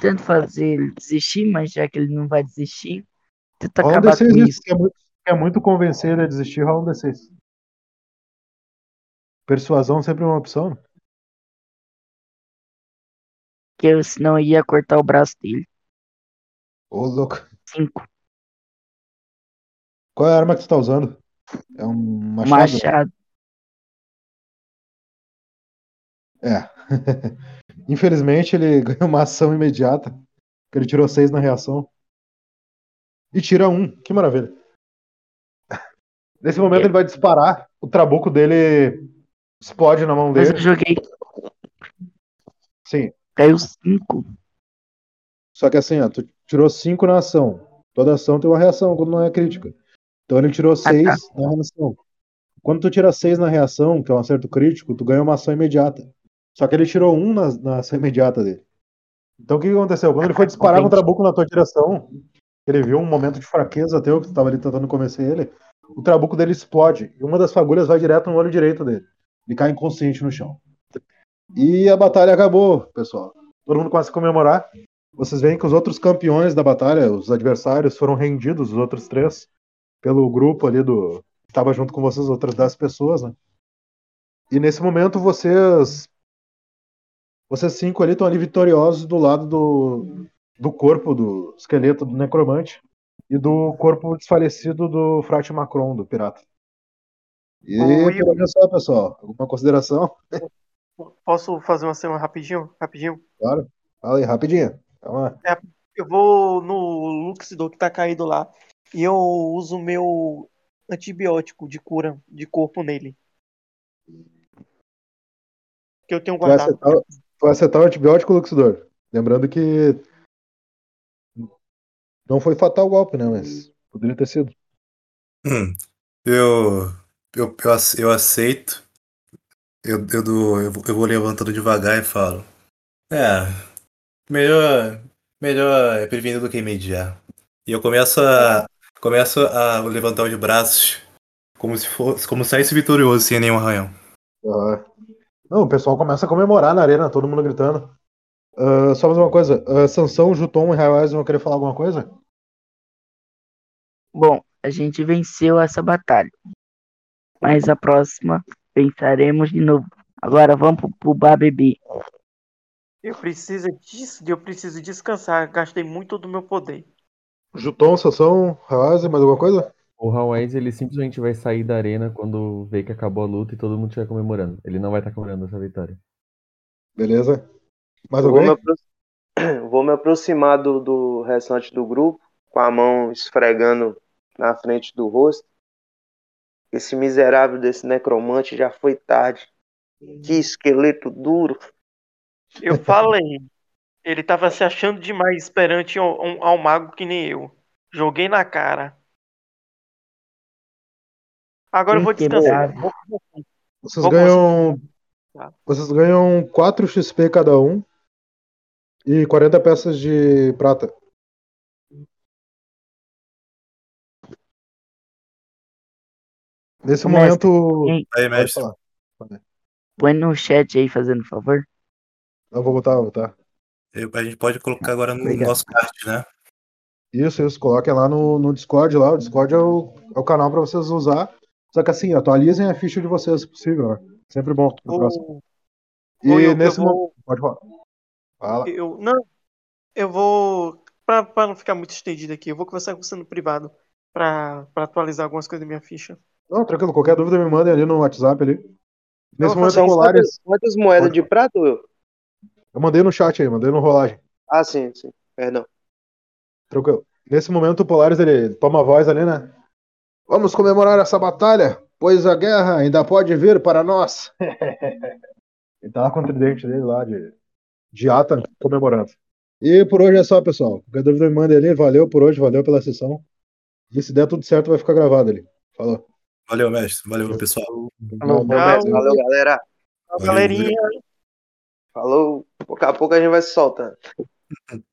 tento fazer ele desistir, mas já que ele não vai desistir, tento Rola um acabar D6 com isso. isso. Quer muito, quer muito convencer ele a desistir, rola um D6. Persuasão sempre é uma opção. Que eu, senão eu ia cortar o braço dele. Ô, louco. Cinco. Qual é a arma que tu tá usando? É um machado? Machado. É. Infelizmente, ele ganhou uma ação imediata. porque Ele tirou seis na reação. E tira um. Que maravilha. Nesse momento, É. ele vai disparar. O trabuco dele explode na mão Mas eu dele. joguei, Sim. caiu cinco. Só que assim, ó, tu tirou cinco na ação. Toda ação tem uma reação quando não é crítica. Então ele tirou seis na reação. Quando tu tira seis na reação, que é um acerto crítico, tu ganha uma ação imediata. Só que ele tirou um na, na ação imediata dele. Então o que aconteceu? Quando ele foi disparar com o trabuco na tua direção, ele viu um momento de fraqueza teu, que tu tava ali tentando convencer ele, o trabuco dele explode. E uma das fagulhas vai direto no olho direito dele. Ele cai inconsciente no chão. E a batalha acabou, pessoal. Todo mundo começa a comemorar. Vocês veem que os outros campeões da batalha, os adversários, foram rendidos, os outros três, pelo grupo ali do. que estava junto com vocês, outras 10 pessoas, né? E nesse momento vocês. Vocês cinco ali estão ali vitoriosos do lado do, do corpo do esqueleto do necromante e do corpo desfalecido do Frate Macron, do pirata. E hoje é só, pessoal. Alguma consideração? Posso fazer uma cena rapidinho? Rapidinho? Claro. Fala aí, rapidinho. Calma lá. Eu vou no Luxidor que tá caído lá e eu uso meu antibiótico de cura de corpo nele. Que eu tenho vai guardado. acertar, tu vai acertar o antibiótico, Luxidor. Lembrando que não foi fatal o golpe, né? Mas poderia ter sido. Hum, eu, eu, eu, ace- eu aceito. Eu, eu, dou, eu, vou- eu vou levantando devagar e falo. É, melhor, melhor é prevenir do que remediar. E eu começo a, começo a levantar os braços como se fosse, como saísse vitorioso sem nenhum arranhão. Ah. Não, o pessoal começa a comemorar na arena, todo mundo gritando. Ah, só mais uma coisa. ah, Sansão, Juton e Raiwaz vão querer falar alguma coisa? Bom, a gente venceu essa batalha. Mas a próxima venceremos de novo. Agora vamos pro, pro bar beber. Eu preciso disso, eu preciso descansar. Gastei muito do meu poder. Juton, Sansão, Raiwaz, mais alguma coisa? O Hawais, ele simplesmente vai sair da arena quando vê que acabou a luta e todo mundo estiver comemorando. Ele não vai estar comemorando essa vitória. Beleza. Mais Eu vou me, alguém? apro- vou me aproximar do, do restante do grupo, com a mão esfregando na frente do rosto. Esse miserável desse necromante já foi tarde. Que esqueleto duro. Eu falei. Ele tava se achando demais perante ao, um- ao mago que nem eu. Joguei na cara. Agora eu vou descansar. Inquebrável. Vocês Vou ganham. Tá. Vocês ganham 4 XP cada um e 40 peças de prata. Nesse Mestre, momento. quem- Aí, mestre. Põe no chat aí, fazendo favor. Eu vou botar, vou botar. Eu- a gente pode colocar agora no Obrigado. nosso card, né? Isso, isso. Coloquem lá no, no Discord lá. O Discord é o, é o canal para vocês usar Só que assim, atualizem a ficha de vocês, se possível, né? Sempre bom. No próximo. Vou, E eu, nesse eu momento. vou, Pode falar. Fala. eu, não, eu vou, pra, pra não ficar muito estendido aqui, eu vou conversar com você no privado pra, pra atualizar algumas coisas da minha ficha. Não, tranquilo. Qualquer dúvida me mandem ali no WhatsApp ali. Nesse vou momento, isso. Polaris. Quantas moedas Pode de prata, Will? Eu mandei no chat aí, mandei no rolagem. Ah, sim, sim. Perdão. Tranquilo. Nesse momento, o Polaris ele toma a voz ali, né? Vamos comemorar essa batalha, pois a guerra ainda pode vir para nós. ele tá lá com o tridente dele lá de, de ata comemorando. E por hoje é só, pessoal. Qualquer dúvida me manda ali. Valeu por hoje, valeu pela sessão. E se der tudo certo, vai ficar gravado ali. Falou. Valeu, mestre. Valeu, pessoal. Falou, valeu, galera. Tchau, Valeu, galerinha. Falou. Pouco a pouco a gente vai se soltando.